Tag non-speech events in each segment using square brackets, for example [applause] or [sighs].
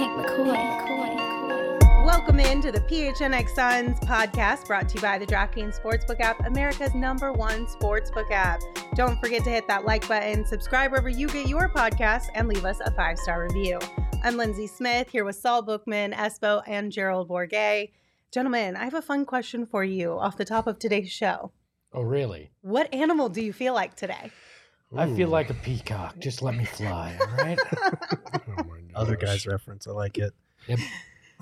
Hank McCoy. Welcome into the PHNX Suns podcast brought to you by the DraftKings Sportsbook app, America's number one sportsbook app. Don't forget to hit that like button, subscribe wherever you get your podcasts, and leave us a five star review. I'm Lindsay Smith here with Saul Bookman, Espo, and Gerald Bourguet. Gentlemen, I have a fun question for you off the top of today's show. Oh, really? What animal do you feel like today? I feel like a peacock. Just let me fly, all right? [laughs] Oh Other guy's reference. I like it. Yep.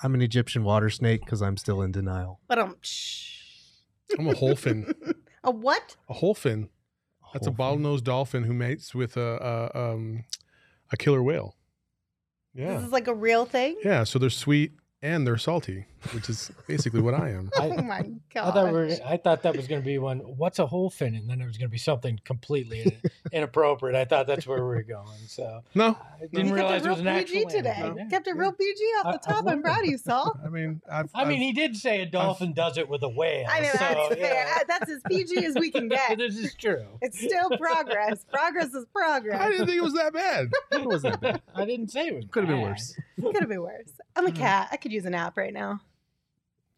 I'm an Egyptian water snake because I'm still in denial. But um, shh. I'm a wholphin. [laughs] A what? A wholphin. That's a Whole bottlenose dolphin who mates with a, a um a killer whale. Yeah, this is like a real thing? Yeah. So they're sweet and they're salty, which is basically what I am. [laughs] Oh I, my I god. thought we were, I thought that was going to be one. What's a wholphin? And then it was going to be something completely [laughs] inappropriate. I thought that's where we were going. So No, I didn't You realize kept it was an real actual today. animal. Yeah, Kept it real PG off the I top. I'm proud of you, Saul. [laughs] I mean, I've, I mean, I've- he did say a dolphin does it with a whale. I know so, that's you fair. know. That's as PG as we can get. this is true. It's still progress. Progress is progress. I didn't think it was that bad. It wasn't bad. I didn't say it was. Could have been worse. Could have been worse. I'm a mm-hmm. cat. I could use a nap right now.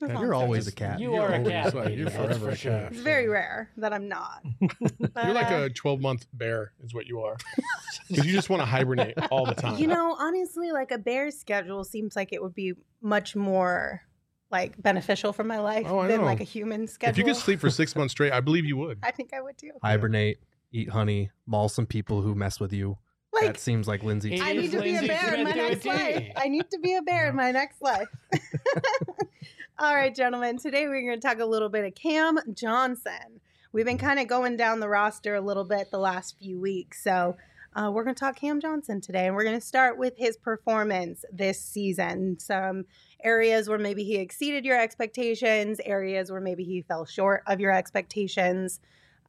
That's You're always a cat. You You're are a cat. like- you're forever a cat. It's very rare that I'm not. [laughs] But, You're like uh, a 12 month bear, is what you are. [laughs] Because you just want to hibernate all the time. You know, honestly, like a bear's schedule seems like it would be much more like beneficial for my life Oh, than know. like a human schedule. if you could sleep for six [laughs] months straight, I believe you would. I think I would too. Hibernate, eat honey, maul some people who mess with you. Like that seems like Lindsay. I need to be a bear in my Smith to a next life. I need to be a bear in my next life. [laughs] All right, gentlemen. Today we're going to talk a little bit of Cam Johnson. We've been kind of going down the roster a little bit the last few weeks. So uh, we're going to talk Cam Johnson today, and we're going to start with his performance this season. Some areas where maybe he exceeded your expectations, areas where maybe he fell short of your expectations.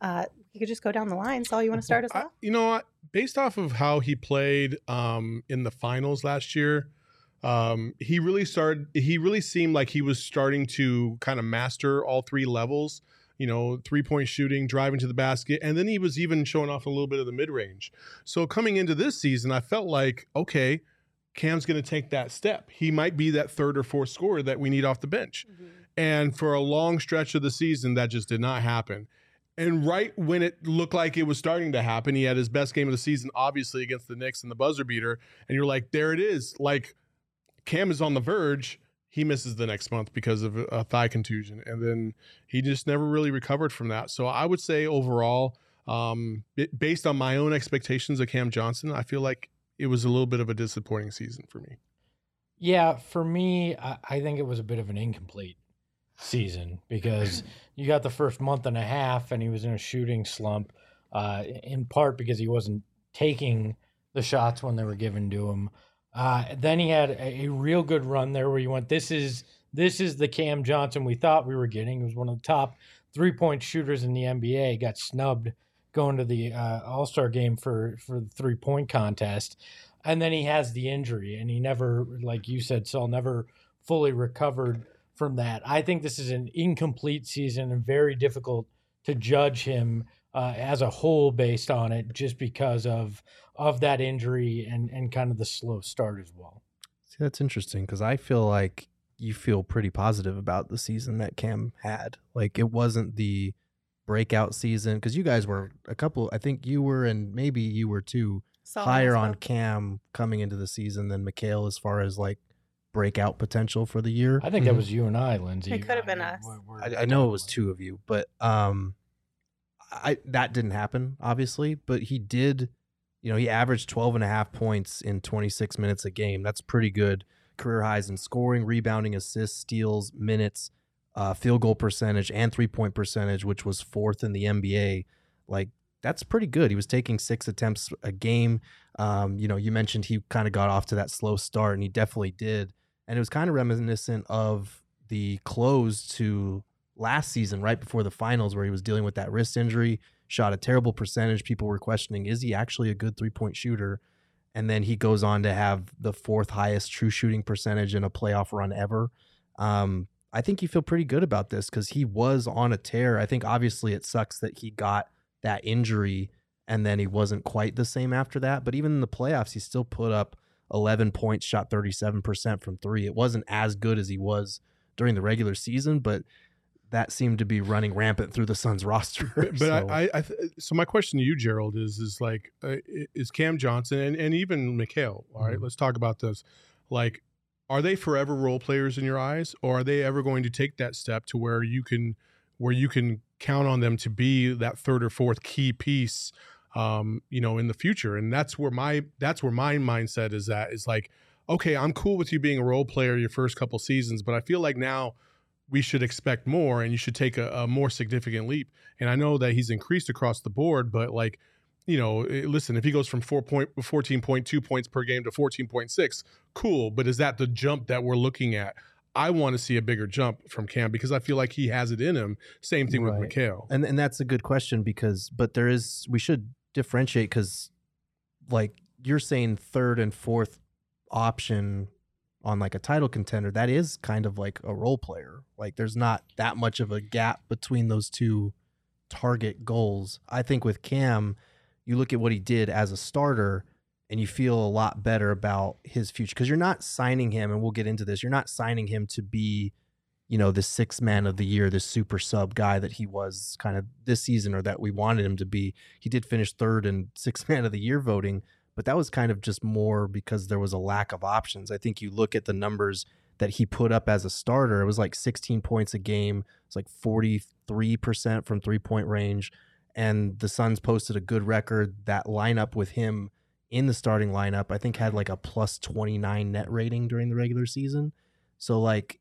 Uh, you could just go down the line. Saul, you want to start us I, off? you know what? Based off of how he played um, in the finals last year, um, he really started. He really seemed like he was starting to kind of master all three levels. You know, three point shooting, driving to the basket, and then he was even showing off a little bit of the mid range. So coming into this season, I felt like okay, Cam's going to take that step. He might be that third or fourth scorer that we need off the bench. And for a long stretch of the season, that just did not happen. And right when it looked like it was starting to happen, he had his best game of the season, obviously against the Knicks and the buzzer beater. And you're like, there it is. Like Cam is on the verge. He misses the next month because of a thigh contusion, and then he just never really recovered from that. So I would say overall, um, based on my own expectations of Cam Johnson, I feel like it was a little bit of a disappointing season for me. Yeah, for me, I think it was a bit of an incomplete season because [clears throat] you got the first month and a half and he was in a shooting slump, uh, in part because he wasn't taking the shots when they were given to him. Uh, then he had a, a real good run there where you went, this is this is the Cam Johnson we thought we were getting. He was one of the top three point shooters in the NBA. Got snubbed going to the uh, All Star game for for the three point contest, and then he has the injury, and he never, like you said, Saul, never fully recovered from that. I think this is an incomplete season and very difficult to judge him uh, as a whole based on it, just because of of that injury and and kind of the slow start as well. See, that's interesting because I feel like you feel pretty positive about the season that Cam had. Like it wasn't the breakout season because you guys were a couple. I think you were and maybe you were too Saul higher as on. Cam coming into the season than Mikal as far as like breakout potential for the year. I think that was you and I, Lindsay. It could have been I- us. we're- we're- I, I know it was two of you, but um, I that didn't happen obviously, but he did. You know, he averaged 12 and a half points in 26 minutes a game. That's pretty good. Career highs in scoring, rebounding, assists, steals, minutes, uh, field goal percentage, and three point percentage, which was fourth in the NBA. Like that's pretty good. He was taking six attempts a game. Um, you know, you mentioned he kind of got off to that slow start, and he definitely did. And it was kind of reminiscent of the close to last season, right before the finals, where he was dealing with that wrist injury, shot a terrible percentage. People were questioning, is he actually a good three point shooter? And then he goes on to have the fourth highest true shooting percentage in a playoff run ever. Um, I think you feel pretty good about this because he was on a tear. I think obviously it sucks that he got that injury and then he wasn't quite the same after that. But even in the playoffs, he still put up 11 points, shot 37% from three. It wasn't as good as he was during the regular season, but that seemed to be running rampant through the Suns [laughs] roster. But, so. I, I, I th- so my question to you, Gerald, is is like uh, is Cam Johnson and, and even Mikal. All right, Mhm. let's talk about this. Like, are they forever role players in your eyes, or are they ever going to take that step to where you can where you can count on them to be that third or fourth key piece, um, you know, in the future? And that's where my that's where my mindset is at. Is like, okay, I'm cool with you being a role player your first couple seasons, but I feel like now we should expect more and you should take a, a more significant leap. And I know that he's increased across the board, but like, you know, eh, listen, if he goes from four point, 14.2 points per game to 14.6, cool. But is that the jump that we're looking at? I want to see a bigger jump from Cam because I feel like he has it in him. Same thing with Right. Mikal. and and that's a good question because but there is we should differentiate because like you're saying third and fourth option on like a title contender that is kind of like a role player. Like there's not that much of a gap between those two target goals. I think with cam you look at what he did as a starter and you feel a lot better about his future because you're not signing him and we'll get into this you're not signing him to be you know, the six man of the year, the super sub guy that he was kind of this season or that we wanted him to be. He did finish third in [laughs] six man of the year voting, but that was kind of just more because there was a lack of options. I think you look at the numbers that he put up as a starter, it was like 16 points a game, it's like 43% from three point range. And the Suns posted a good record. That lineup with him in the starting lineup, I think had like a plus 29 net rating during the regular season. So, like,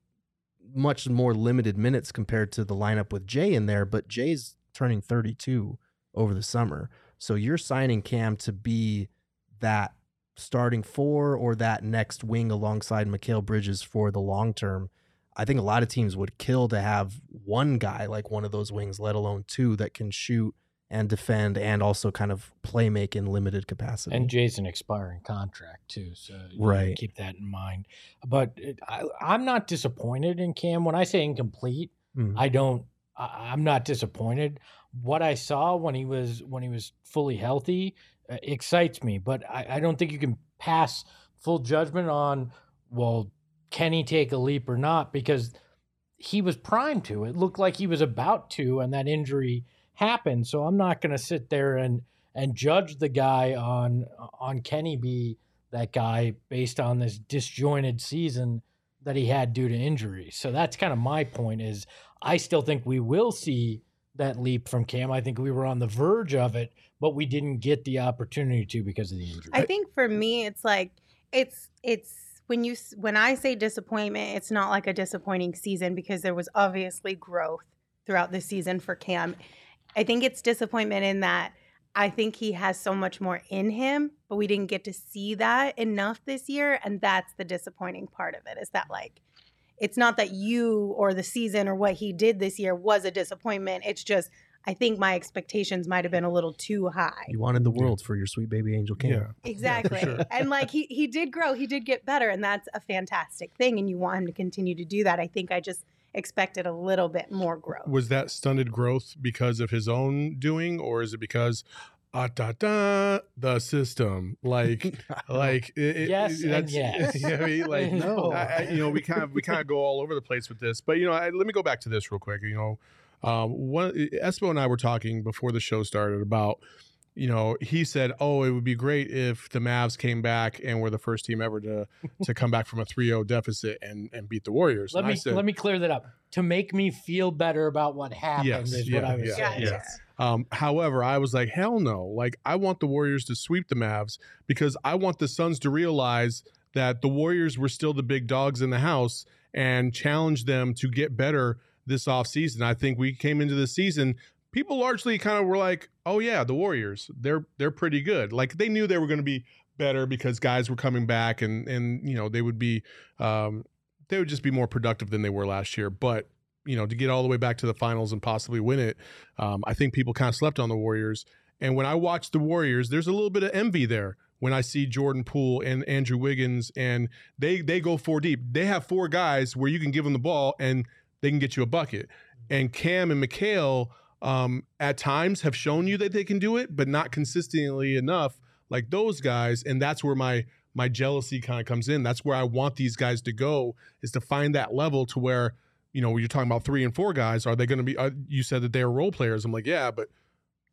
much more limited minutes compared to the lineup with Jay in there, but Jay's turning 32 over the summer. So you're signing Cam to be that starting four or that next wing alongside Mikal Bridges for the long term. I think a lot of teams would kill to have one guy like one of those wings, let alone two that can shoot and defend and also kind of play make in limited capacity. And Jay's an expiring contract too, so Right. keep that in mind. But it, I, I'm not disappointed in Cam. When I say incomplete, Mm. I don't. I, I'm not disappointed. What I saw when he was when he was fully healthy uh, excites me, but I, I don't think you can pass full judgment on. Well, can he take a leap or not? Because he was primed to. It looked like he was about to, and that injury happened. So I'm not going to sit there and and judge the guy on on he be that guy based on this disjointed season that he had due to injury. So that's kind of my point is I still think we will see that leap from Cam. I think we were on the verge of it, but we didn't get the opportunity to because of the injury. I think for me, it's like it's it's when you when I say disappointment, it's not like a disappointing season because there was obviously growth throughout the season for Cam. I think it's disappointment in that I think he has so much more in him, but we didn't get to see that enough this year, and that's the disappointing part of it. Is that like it's not that you or the season or what he did this year was a disappointment. It's just I think my expectations might have been a little too high. you wanted the Yeah. world for your sweet baby angel Cam. Yeah. Exactly. sure. [laughs] And like he he did grow, he did get better and that's a fantastic thing and you want him to continue to do that. I think I just expected a little bit more growth. Was that stunted growth because of his own doing, or is it because ah da da the system like [laughs] like it, it- Yes and that's yes. [laughs] you know I mean? [laughs] like No. I, I- you know we kind of we kind of go all over the place with this but you know I, let me go back to this real quick you know um one Espo and I were talking before the show started about you know he said oh it would be great if the Mavs came back and were the first team ever to [laughs] to come back from a 3-0 deficit and and beat the Warriors let And me said, let me clear that up to make me feel better about what happened Yes, is yeah, what I was yeah, saying. Yeah. Um, however, I was like, hell no. Like, I want the Warriors to sweep the Mavs because I want the Suns to realize that the Warriors were still the big dogs in the house and challenge them to get better this offseason. I think we came into the season, people largely kind of were like, oh yeah, the Warriors, they're they're pretty good. Like they knew they were going to be better because guys were coming back and and you know, they would be um they would just be more productive than they were last year. But you know, to get all the way back to the finals and possibly win it, um, I think people kind of slept on the Warriors. And when I watch the Warriors, there's a little bit of envy there when I see Jordan Poole and Andrew Wiggins, and they they go four deep. They have four guys where you can give them the ball and they can get you a bucket. And Cam and Mikal um, at times have shown you that they can do it, but not consistently enough like those guys. And that's where my my jealousy kind of comes in. That's where I want these guys to go is to find that level to where, you know, you're talking about three and four guys. Are they going to be? Uh, you said that they're role players. I'm like, yeah, but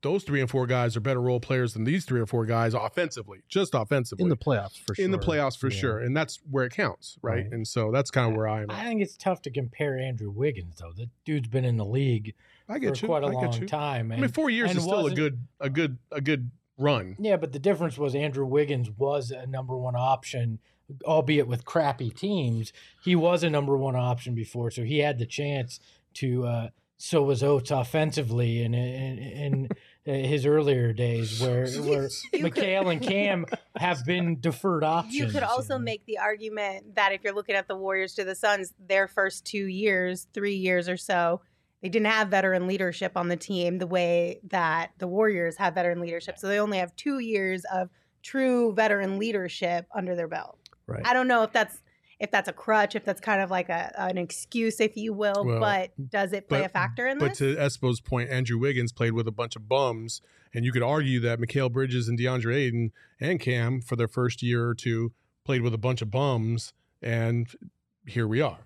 those three and four guys are better role players than these three or four guys offensively, just offensively in the playoffs for sure. in the playoffs for Yeah. sure, and that's where it counts, right? Right. And so that's kind of where I'm. I think it's tough to compare Andrew Wiggins though. The dude's been in the league I for get you. quite a I long get you. time. I mean, four years is still a good, a good, a good run. Yeah, but the difference was Andrew Wiggins was a number one option, albeit with crappy teams. He was a number one option before, so he had the chance to. Uh, so was Oates offensively in in, in his earlier days, where [laughs] where [laughs] You could- Mikal and Cam have been deferred options. You could also know. make the argument that if you're looking at the Warriors to the Suns, their first two years, three years or so, they didn't have veteran leadership on the team the way that the Warriors have veteran leadership. So they only have two years of true veteran leadership under their belt. Right. I don't know if that's if that's a crutch, if that's kind of like a an excuse, if you will, Well, but does it play but- a factor in But this? to Espo's point, Andrew Wiggins played with a bunch of bums, and you could argue that Mikal Bridges and DeAndre Ayton and Cam for their first year or two played with a bunch of bums, and here we are.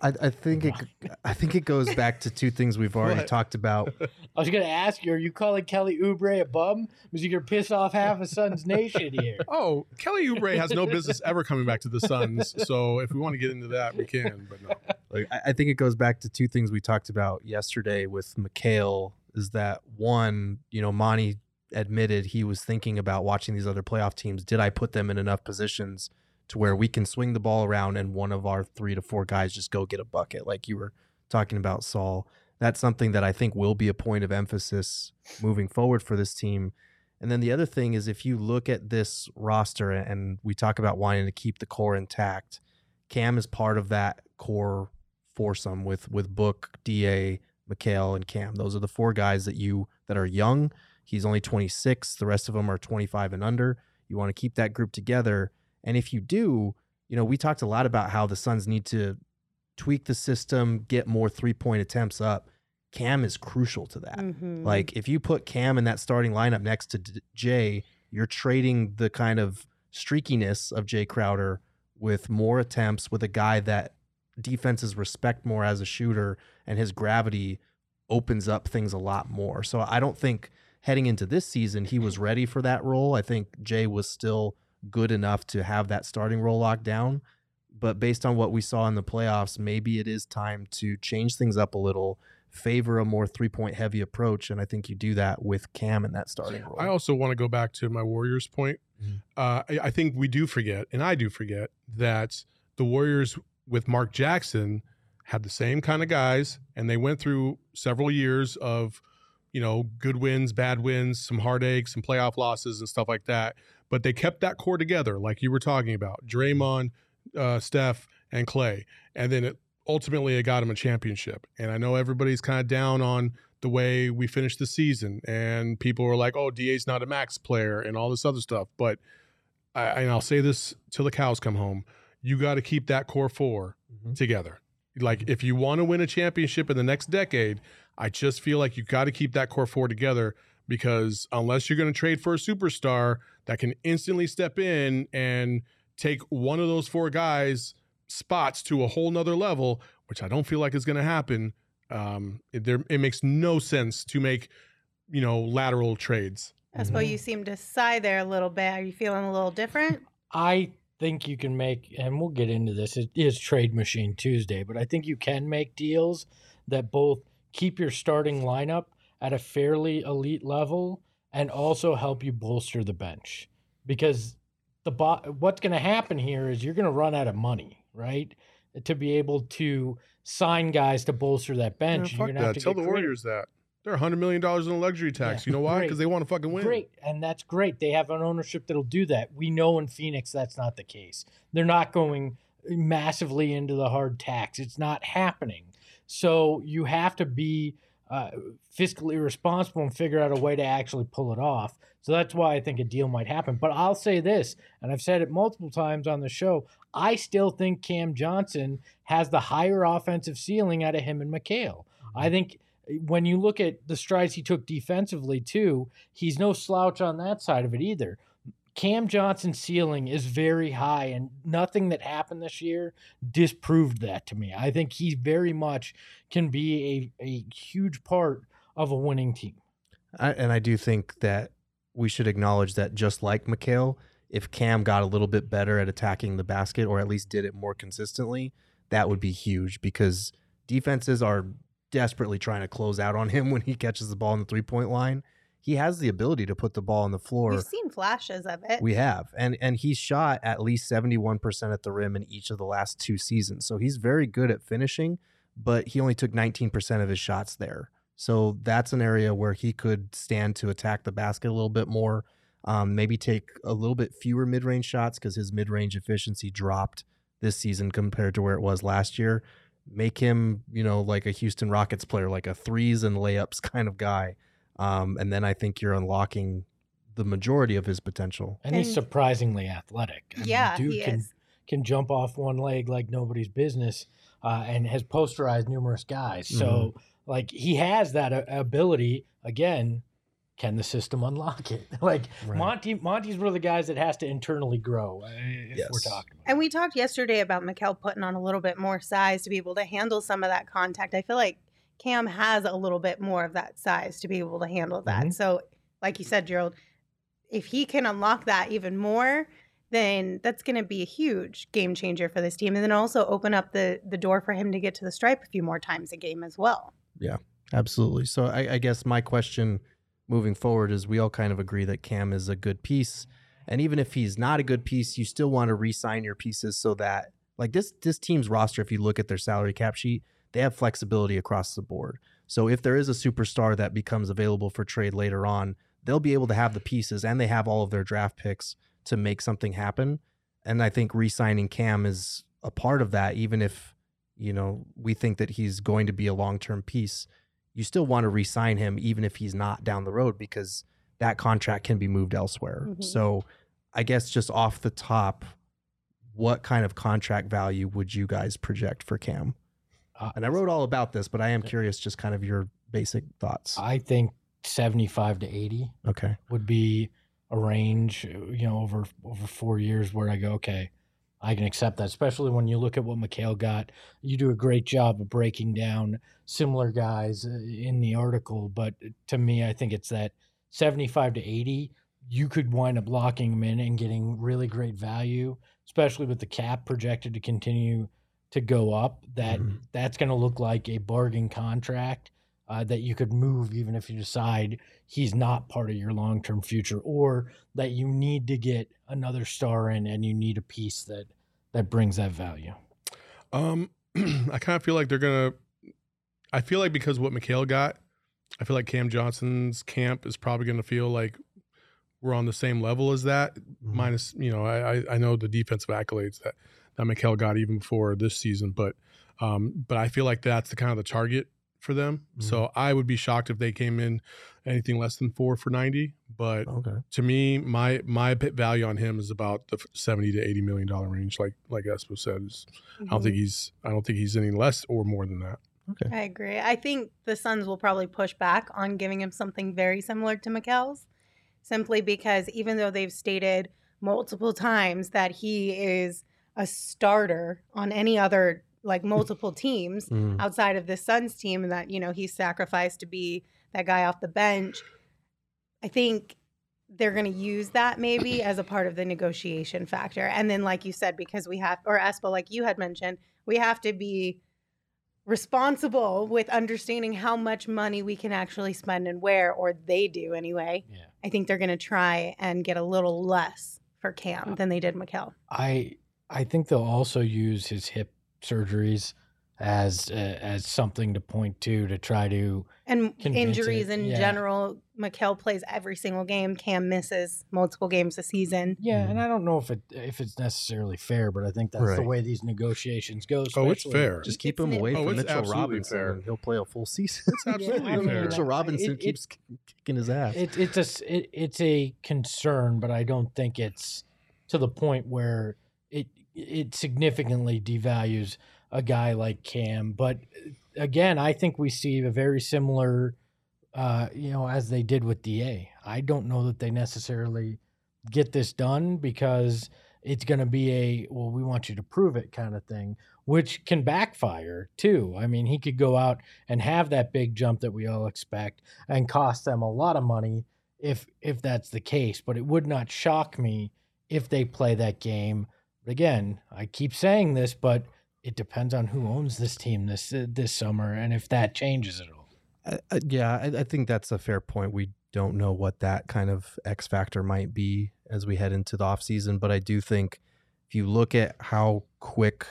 I, I think it. [laughs] I think it goes back to two things we've already talked about. [laughs] I was going to ask you, are you calling Kelly Oubre a bum? Because you going to piss off half of Suns Nation here? [laughs] Oh, Kelly Oubre has no business ever coming back to the Suns. So if we want to get into that, we can. But no. Like, I, I think it goes back to two things we talked about yesterday with Mikal. Is that one? You know, Monty admitted he was thinking about watching these other playoff teams. Did I put them in enough positions to where we can swing the ball around and one of our three to four guys just go get a bucket, like you were talking about, Saul? That's something that I think will be a point of emphasis moving forward for this team. And then the other thing is if you look at this roster and we talk about wanting to keep the core intact, Cam is part of that core foursome with with Book, Da, Mikal, and Cam. Those are the four guys that you that are young. He's only 26. The rest of them are 25 and under. You want to keep that group together. And if you do, you know, we talked a lot about how the Suns need to tweak the system, get more three point attempts up. Cam is crucial to that. Mhm. Like if you put Cam in that starting lineup next to D- Jay, you're trading the kind of streakiness of Jay Crowder with more attempts with a guy that defenses respect more as a shooter and his gravity opens up things a lot more. So I don't think heading into this season he was ready for that role. I think Jay was still good enough to have that starting role locked down. But based on what we saw in the playoffs, maybe it is time to change things up a little, favor a more three point heavy approach. And I think you do that with Cam in that starting role. I also want to go back to my Warriors point. Mhm. Uh, I, I think we do forget, and I do forget, that the Warriors with Mark Jackson had the same kind of guys, and they went through several years of, you know, good wins, bad wins, some heartaches, some playoff losses, and stuff like that. But they kept that core together, like you were talking about Draymond, uh, Steph, and Clay. And then it, ultimately it got them a championship. And I know everybody's kind of down on the way we finished the season, and people were like, "Oh, Da's not a max player," and all this other stuff. But I, and I'll say this till the cows come home: you got to keep that core 4 Mhm. together. Like, if you want to win a championship in the next decade, I just feel like you got to keep that core four together because unless you're going to trade for a superstar that can instantly step in and take one of those four guys spots to a whole nother level, which I don't feel like is going to happen. Um, it, there, it makes no sense to make, you know, lateral trades. Espo, Mhm. you seem to sigh there a little bit. Are you feeling a little different? I think you can make, and we'll get into this. It is Trade Machine Tuesday, but I think you can make deals that both keep your starting lineup at a fairly elite level and also help you bolster the bench. Because the bo- what's going to happen here is you're going to run out of money, right? To be able to sign guys to bolster that Yeah, bench. fuck you're gonna have that. to Tell the creative. Warriors that they're hundred million dollars in a luxury tax. Yeah, you know why? Because they want to fucking win. Great, and that's great. They have an ownership that'll do that. We know in Phoenix that's not the case. They're not going massively into the hard tax. It's not happening. So you have to be uh, fiscally responsible and figure out a way to actually pull it off. So that's why I think a deal might happen. But I'll say this, and I've said it multiple times on the show. I still think Cam Johnson has the higher offensive ceiling out of him and Mikal. I think when you look at the strides he took defensively too, he's no slouch on that side of it either. Cam Johnson's ceiling is very high, and nothing that happened this year disproved that to me. I think he very much can be a, a huge part of a winning team. I, and I do think that we should acknowledge that just like Mikal, if Cam got a little bit better at attacking the basket or at least did it more consistently, that would be huge because defenses are desperately trying to close out on him [laughs] when he catches the ball on the three point line. He has the ability to put the ball on the floor. We've seen flashes of it. We have. And and he's shot at least 71% at the rim in each of the last two seasons. So he's very good at finishing, but he only took 19% of his shots there. So that's an area where he could stand to attack the basket a little bit more. Um, maybe take a little bit fewer mid-range shots because his mid-range efficiency dropped this season compared to where it was last year. Make him, you know, like a Houston Rockets player, like a threes and layups [laughs] kind of guy. Um, and then I think you're unlocking the majority of his potential. And, he's surprisingly athletic. I mean, yeah, dude he can is. can jump off one leg like nobody's business, uh, and has posterized numerous guys. So Mm-hmm. like he has that a- ability. Again, can the system [laughs] unlock it? [laughs] like Right. Monty, Monty's one of the guys that has to internally grow. uh, If we're talking. About. And we talked yesterday about Mikal putting on a little bit more size to be able to handle some of that contact. I feel like Cam has a little bit more of that size to be able to handle that. Mhm. So, like you said, Gerald, if he can unlock that even more, then that's going to be a huge game changer for this team, and then also open up the the door for him to get to the stripe a few more times a game as well. Yeah, absolutely. So I, I guess my question moving forward is we all kind of agree that Cam is a good piece. And even if he's not a good piece, you still want to re-sign your pieces so that like this this team's roster, if you look at their salary cap sheet, they have flexibility across the board. So if there is a superstar that becomes available for trade later on, they'll be able to have the pieces and they have all of their draft picks to make something happen. And I think re-signing Cam is a part of that, even if, you know, we think that he's going to be a long-term piece you still want to re-sign him even if he's not down the road because that contract can be moved elsewhere. Mhm. So I guess just off the top, what kind of contract value would you guys project for Cam? Uh, And I wrote all about this, but I am curious just kind of your basic thoughts. I think seventy-five to eighty Okay. would be a range. You know, over over four years where I go, okay, I can accept that. Especially when you look at what Mikal got. You do a great job of breaking down similar guys uh, in the article, but to me, I think it's that 75 to 80. You could wind up locking them in and getting really great value, especially with the cap projected to continue to go up. That Mhm. that's going to look like a bargain contract uh, that you could move even if you decide he's not part of your long term future, or that you need to get another star in and you need a piece that that brings that value. Um, [clears throat] I kind of feel like they're gonna. I feel like because what Mikal got, I feel like Cam Johnson's camp is probably gonna feel like we're on the same level as that. Mhm. Minus, you know, I- I know the defensive accolades that that Mikal got even before this season, but um, but I feel like that's the kind of the target for them. Mm-hmm. So I would be shocked if they came in anything less than four for ninety. But Okay. to me, my my pit value on him is about the seventy to eighty million dollar range. Like like Espo said, is I don't think mm-hmm. he's I don't think he's any less or more than that. Okay. I agree. I think the Suns will probably push back on giving him something very similar to Mikal's, simply because even though they've stated multiple times that he is a starter on any other like multiple teams Mm. outside of the Suns team and that you know he sacrificed to be that guy off the bench, I think they're going to use that maybe [clears throat] as a part of the negotiation factor. And then like you said because we have or Espo like you had mentioned, we have to be responsible with understanding how much money we can actually spend and where, or they do anyway. Yeah. I think they're going to try and get a little less for Cam than they did Mikal. I I think they'll also use his hip surgeries as uh, as something to point to to try to And injuries it, in yeah. general, Mikal plays every single game. Cam misses multiple games a season. yeah and i don't know if it if it's necessarily fair but i think that's the way these negotiations go Oh, it's fair. Just keep It's him away Oh, from it's Mitchell Robinson fair. he'll play a full season. It's [laughs] absolutely I mean, fair. Mitchell Robinson It- it- keeps kicking his ass. it, it's a s- it, it's a concern but i don't think it's to the point where it significantly devalues a guy like cam but again, I think we see a very similar, uh, you know, as they did with Da. I don't know that they necessarily get this done because it's going to be a well, we want you to prove it kind of thing, which can backfire too. I mean, he could go out and have that big jump that we all expect and cost them a lot of money if if that's the case. But it would not shock me if they play that game. Again, I keep saying this, but it depends on who owns this team this uh, this summer and if that changes at all. Yeah, I, I think that's a fair point. We don't know what that kind of X factor might be as we head into the offseason, but I do think if you look at how quick,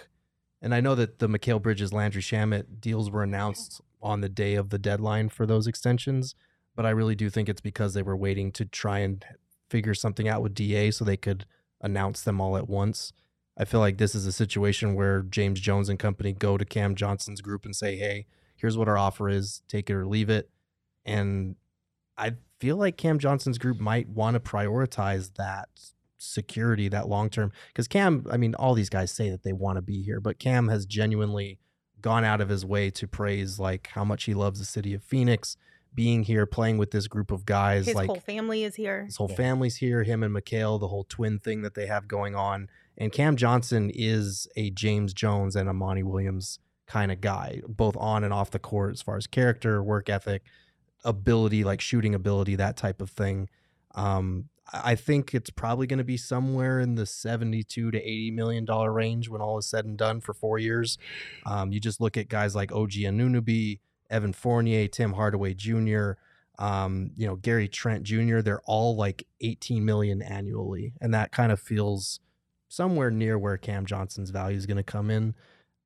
and I know that the Mikal Bridges Landry Shamet deals were announced on the day of the deadline for those extensions, but I really do think it's because they were waiting to try and figure something out with DA so they could announce them all at once. I feel like this is a situation where James Jones and company go to Cam Johnson's group and say, "Hey, here's what our offer is. Take it or leave it." And I feel like Cam Johnson's group might want to prioritize that security, that long term. Because Cam, I mean, all these guys say that they want to be here, but Cam has genuinely gone out of his way to praise like how much he loves the city of Phoenix, being here, playing with this group of guys. His like whole family is here. his whole Yeah. family's here. Him and Mikal, the whole twin thing that they have going on. And Cam Johnson is a James Jones and a Monty Williams kind of guy, both on and off the court, as far as character, work ethic, ability, like shooting ability, that type of thing. Um, I I think it's probably going to be somewhere in the seventy-two to eighty million dollar range when all is said and done for four years. Um, you just look at guys like OG and Anunoby, Evan Fournier, Tim Hardaway Jr., um, you know, Gary Trent Jr., they're all like 18 million annually. And that kind of feels somewhere near where Cam Johnson's value is going to come in.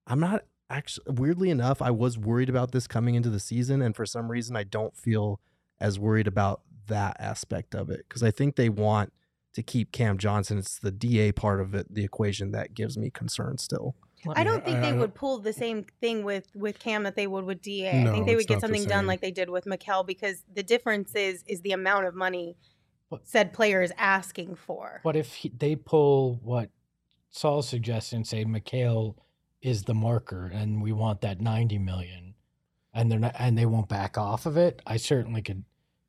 I'm not actually, weirdly enough, I was worried about this coming into the season. And for some reason, I don't feel as worried about that aspect of it because I think they want to keep Cam Johnson. It's the DA part of it, the equation that gives me concern still. I don't think I- they I would pull the same thing with with Cam that they would with Da. I think they would get something done like they did with Mikal because the difference is is the amount of money But- said player is asking for. But if he, they pull what Saul suggesting, and say Mikal is the marker, and we want that ninety million, and they're not, and they won't back off of it, I certainly could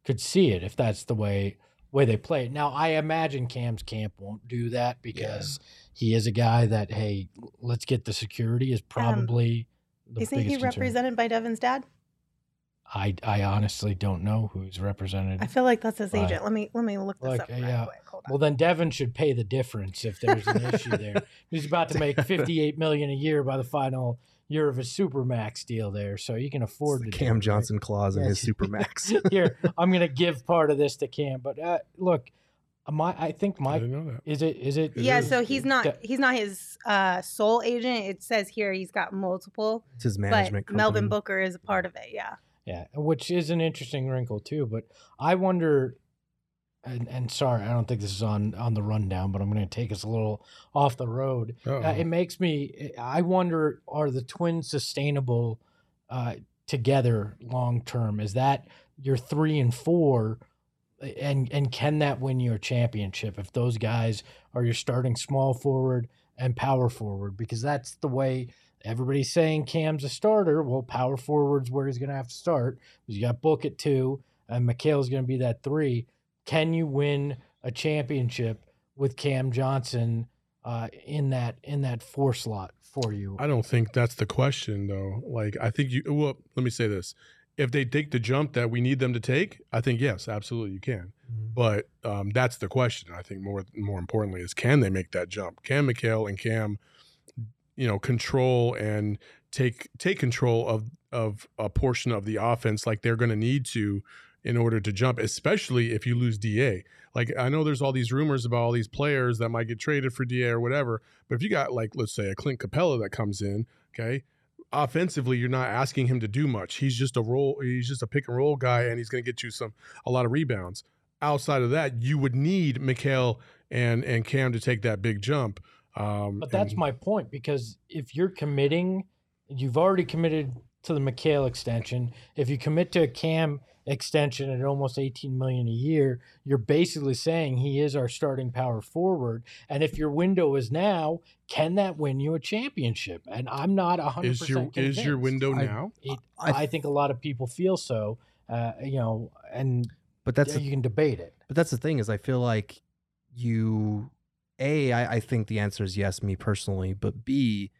could see it if that's the way way they play. Now, I imagine Cam's camp won't do that because he is a guy that hey, let's get the security is um, probably the Isn't he biggest concern. represented by Devin's dad? I I honestly don't know who's represented. I feel like that's his Right. agent. Let me let me look this Like, up right yeah. quick. Hold on. Well, then Devin should pay the difference if there's an issue there. [laughs] He's about to make 58 million a year by the final year of his supermax deal there, so you can afford The to do Cam it, right? Johnson clause in his Yes. supermax. [laughs] Here, [laughs] I'm going to give part of this to Cam, but uh, look, my I think I my didn't know that. is it is it yeah, is. so he's not De- he's not his uh, sole agent. It says here he's got multiple, It's his but management Melvin. Booker is a part of it. Yeah. yeah, which is an interesting wrinkle too. But I wonder, and, and sorry, I don't think this is on on the rundown, but I'm going to take us a little off the road. Uh, it makes me. I wonder: Are the twins sustainable uh, together long term? Is that your three and four, and and can that win you a championship if those guys are your starting small forward and power forward? Because that's the way everybody's saying Cam's a starter. Well, power forward's where he's going to have to start. You got Book at two, and Mikal's going to be that three. Can you win a championship with Cam Johnson? uh, in that in that four slot for you. I don't think that's the question though. Like I think you well, let me say this. If they take the jump that we need them to take, I think yes, absolutely you can. Mhm. But um, that's the question. I think more more importantly is can they make that jump? Can Mikal and Cam, you know, control and take take control of of a portion of the offense like they're going to need to in order to jump, especially if you lose Da. Like I know there's all these rumors about all these players that might get traded for Da or whatever, but if you got like let's say a Clint Capela that comes in, okay, offensively you're not asking him to do much. He's just a roll. He's just a pick and roll guy, and he's going to get you some a lot of rebounds. Outside of that, you would need Mikal and and Cam to take that big jump. Um, But that's and- my point because if you're committing, you've already committed to the Mikal extension. If you commit to a Cam extension at almost 18 million a year, you're basically saying he is our starting power forward. And if your window is now, can that win you a championship? And I'm not 100% Is your is your convinced. window I- now? It, I- I, think a lot of people feel so, uh, you know, and But that's you can debate it. But that's the thing is I feel like you A, I, I think the answer is yes, me personally, but B,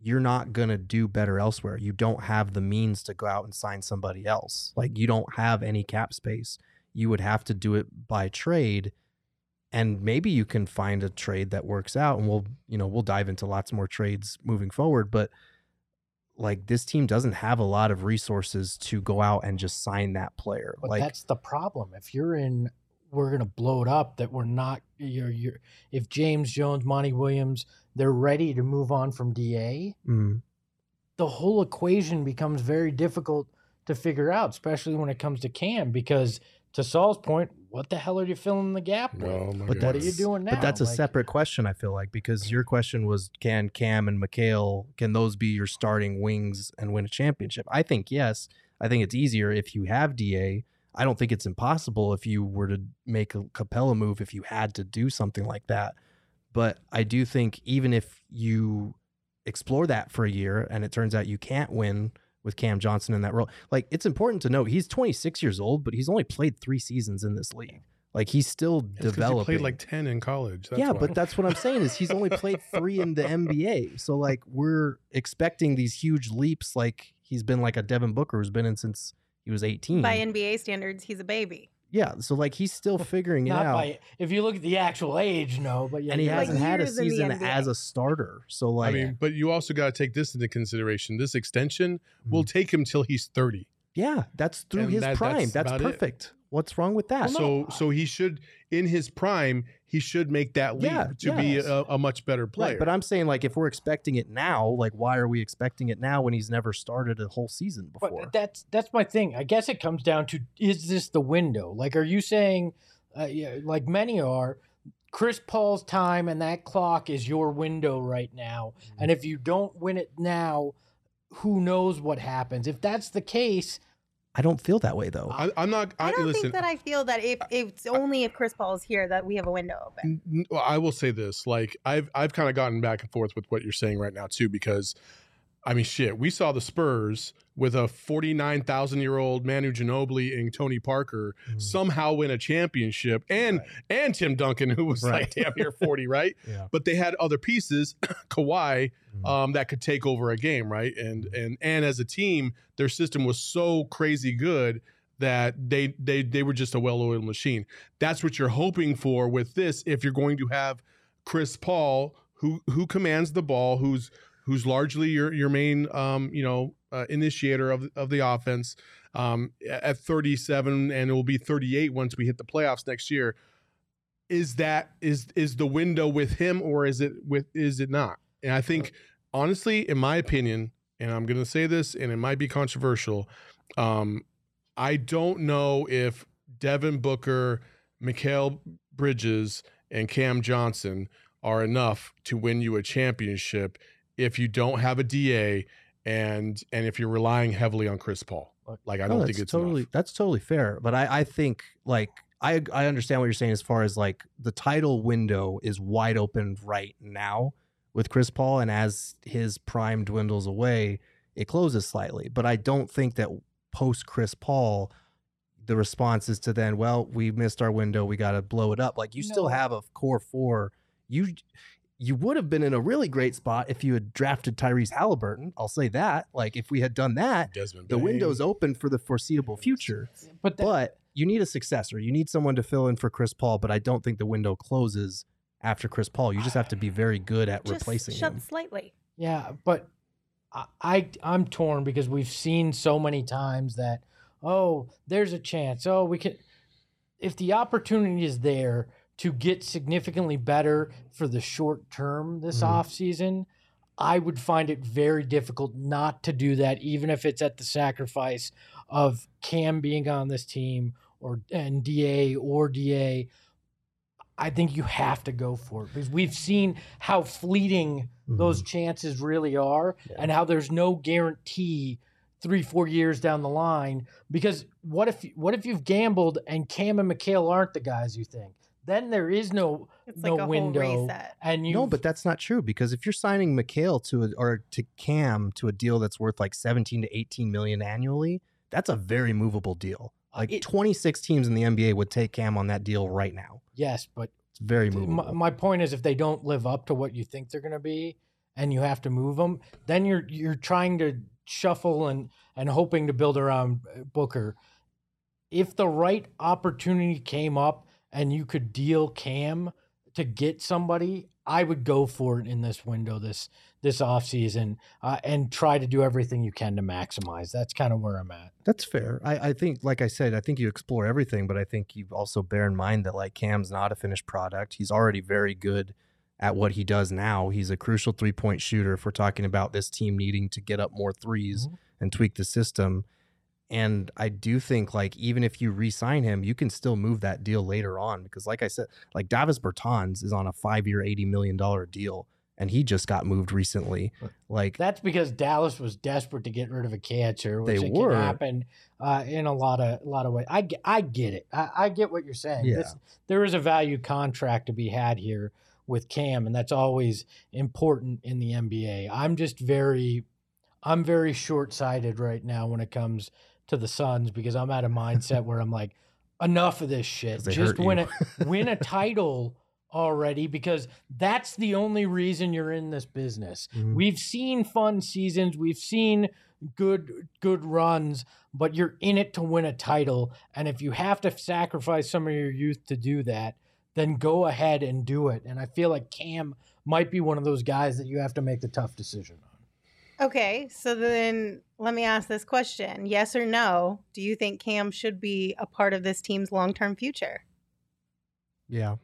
you're not gonna do better elsewhere. You don't have the means to go out and sign somebody else. Like you don't have any cap space. You would have to do it by trade. And maybe you can find a trade that works out and we'll, you know, we'll dive into lots more trades moving forward. But like this team doesn't have a lot of resources to go out and just sign that player. But like that's the problem. If you're in, we're gonna blow it up. That we're not. You're. You're. If James Jones, Monty Williams, they're ready to move on from Da, Mm. the whole equation becomes very difficult to figure out, especially when it comes to Cam. Because to Saul's point, what the hell are you filling the gap with? Oh But what are you that's- doing now? But that's a Like, separate question, I feel like, because your question was can Cam and Mikal, can those be your starting wings and win a championship? I think yes. I think it's easier if you have DA. I don't think it's impossible if you were to make a Capela move if you had to do something like that. But I do think even if you explore that for a year and it turns out you can't win with Cam Johnson in that role, like it's important to note he's 26 years old, but he's only played three seasons in this league. Like he's still It's developing. played like ten in college. That's yeah, why. but that's what I'm saying is he's only played [laughs] three in the NBA. So like we're expecting these huge leaps. Like he's been like a Devin Booker who's been in since he was 18. By NBA standards, he's a baby. yeah, so like he's still figuring it not out, by. If you look at the actual age, no. But yeah, and he Like hasn't right. had a years in the season NBA. as a starter. So like, I mean, but you also got to take this into consideration. This extension will mm-hmm. take him till he's thirty. yeah, that's through And his that- prime. that's That's, about it. perfect. What's wrong with that? so so he should in his prime he should make that leap Yeah, to be a, a much better player. Right, but I'm saying like if we're expecting it now, like why are we expecting it now when he's never started a whole season before? But that's that's my thing. I guess it comes down to is this the window? Like, are you saying, uh, yeah, like many are, Chris Paul's time and that clock is your window right now, Mm-hmm. and if you don't win it now, who knows what happens? If that's the case, I don't feel that way though. I, I'm not. I, I don't listen. think that I feel that if it's only if Chris Paul is here that we have a window open. N- n- well, I will say this: like I've I've kind of gotten back and forth with what you're saying right now too, because I mean, shit, we saw the Spurs with a 49 thousand year old Manu Ginobili and Tony Parker Mm. somehow win a championship, and and Tim Duncan, who was like damn near 40, right? [laughs] Yeah. But they had other pieces, [clears throat] Kawhi, Mhm. um, that could take over a game, right? And and and as a team, their system was so crazy good that they they they were just a well-oiled machine. That's what you're hoping for with this. If you're going to have Chris Paul, who who commands the ball, who's who's largely your your main um, you know uh, initiator of of the offense um, at 37, and it will be 38 once we hit the playoffs next year. Is that is is the window with him, or is it with is it not? And I think honestly, in my opinion, and I'm going to say this, and it might be controversial. Um, I don't know if Devin Booker, Mikal Bridges, and Cam Johnson are enough to win you a championship if you don't have a DA and and if you're relying heavily on Chris Paul. Uh, like I don't that's think it's totally enough. that's totally fair. But I, I think like I I understand what you're saying as far as like the title window is wide open right now with Chris Paul, and as his prime dwindles away, it closes slightly. But I don't think that post Chris Paul, the response is to then, well, we missed our window, we got to blow it up. Like you still have a core four. You you would have been in a really great spot if you had drafted Tyrese Halliburton. I'll say that. Like if we had done that, Desmond the Bane. window's open for the foreseeable future. but that, But you need a successor. You need someone to fill in for Chris Paul, but I don't think the window closes after Chris Paul. You just have to be very good at Just replacing shut him. slightly. Yeah, but I, I I'm torn because we've seen so many times that oh, there's a chance. Oh, we can if the opportunity is there to get significantly better for the short term this Mhm. off season, I would find it very difficult not to do that even if it's at the sacrifice of Cam being on this team or and DA or DA. I think you have to go for it because we've seen how fleeting those chances really are Yeah. and how there's no guarantee three, four years down the line. Because what if what if you've gambled and Cam and Mikal aren't the guys you think? Then there is no It's no like a window, whole reset. and you no, but that's not true because if you're signing Mikal to a, or to Cam to a deal that's worth like 17 to 18 million annually, that's a very movable deal. Like it- 26 teams in the NBA would take Cam on that deal right now. yes, but It's very my, movable. my point is if they don't live up to what you think they're going to be and you have to move them then you're you're trying to shuffle and and hoping to build around uh, Booker if the right opportunity came up and you could deal Cam to get somebody I would go for it in this window this this offseason uh, and try to do everything you can to maximize that's kind of where I'm at That's fair. I, I think, like I said, I think you explore everything, but I think you also bear in mind that like Cam's not a finished product. He's already very good at what he does now. He's a crucial three point shooter if we're talking about this team needing to get up more 3s Mhm. and tweak the system. And I do think like even if you re-sign him, you can still move that deal later on because like I said, like Davis Bertans is on a five-year, eighty million dollar deal, and he just got moved recently. Like That's because Dallas was desperate to get rid of a catcher, which They it were. can happen uh, in a lot of a lot of ways. I, I get it. I, I get what you're saying. Yeah. This, there is a value contract to be had here with Cam, and that's always important in the NBA. I'm just very, I'm very short sighted right now when it comes to the Suns because I'm at a mindset where I'm like, enough of this shit. Just win a win a title already because that's the only reason you're in this business. Mhm. We've seen fun seasons, we've seen good good runs, but you're in it to win a title and if you have to sacrifice some of your youth to do that, then go ahead and do it. And I feel like Cam might be one of those guys that you have to make the tough decision on. Okay, so then let me ask this question: Yes or no? Do you think Cam should be a part of this team's long-term future? Yeah.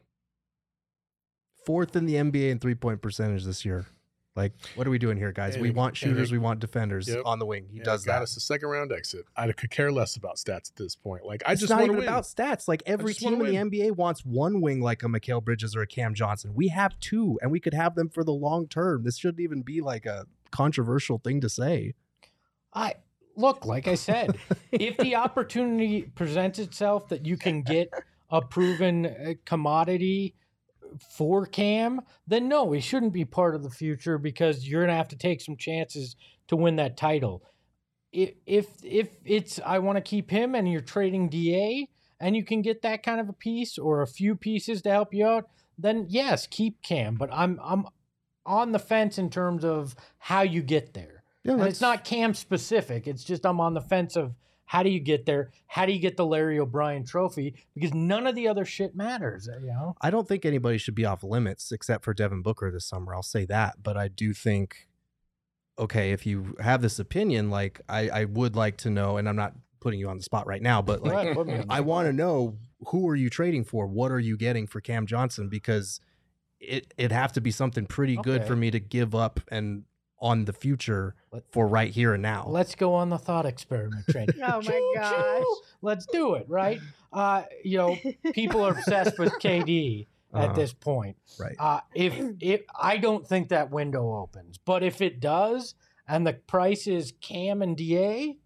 Fourth in the NBA in three point percentage this year. Like, what are we doing here, guys? And we it- want shooters, it- we want defenders Yep. on the wing. He And does it got that. us a second round exit. I could care less about stats at this point. Like I it's just not want to even win. about stats. Like every team in the NBA wants one wing like a Mikal Bridges or a Cam Johnson. We have two, and we could have them for the long term. This shouldn't even be like a controversial thing to say. I look, like I said, if the [laughs] opportunity presents itself that you can get a proven uh, commodity for Cam, then no, he shouldn't be part of the future because you're gonna have to take some chances to win that title. If if if it's I want to keep him and you're trading Da and you can get that kind of a piece or a few pieces to help you out, then yes, keep Cam. But I'm I'm on the fence in terms of how you get there. Yeah, And it's not Cam specific. It's just I'm on the fence of how do you get there? How do you get the Larry O'Brien trophy? Because none of the other shit matters, eh, you know? I don't think anybody should be off limits except for Devin Booker this summer. I'll say that. But I do think, okay, if you have this opinion, like I, I would like to know, and I'm not putting you on the spot right now, but like ahead, put me on the I want to know who are you trading for? What are you getting for Cam Johnson? Because it it'd have to be something pretty good Okay. for me to give up and on the future Let- for right here and now. Let's go on the thought experiment train. [laughs] Oh my Choo-choo. gosh. Let's do it, right? Uh, you know, people are obsessed with [laughs] KD Uh-huh. at this point. right. Uh, if if I don't think that window opens, but if it does, and the price is Cam and Da,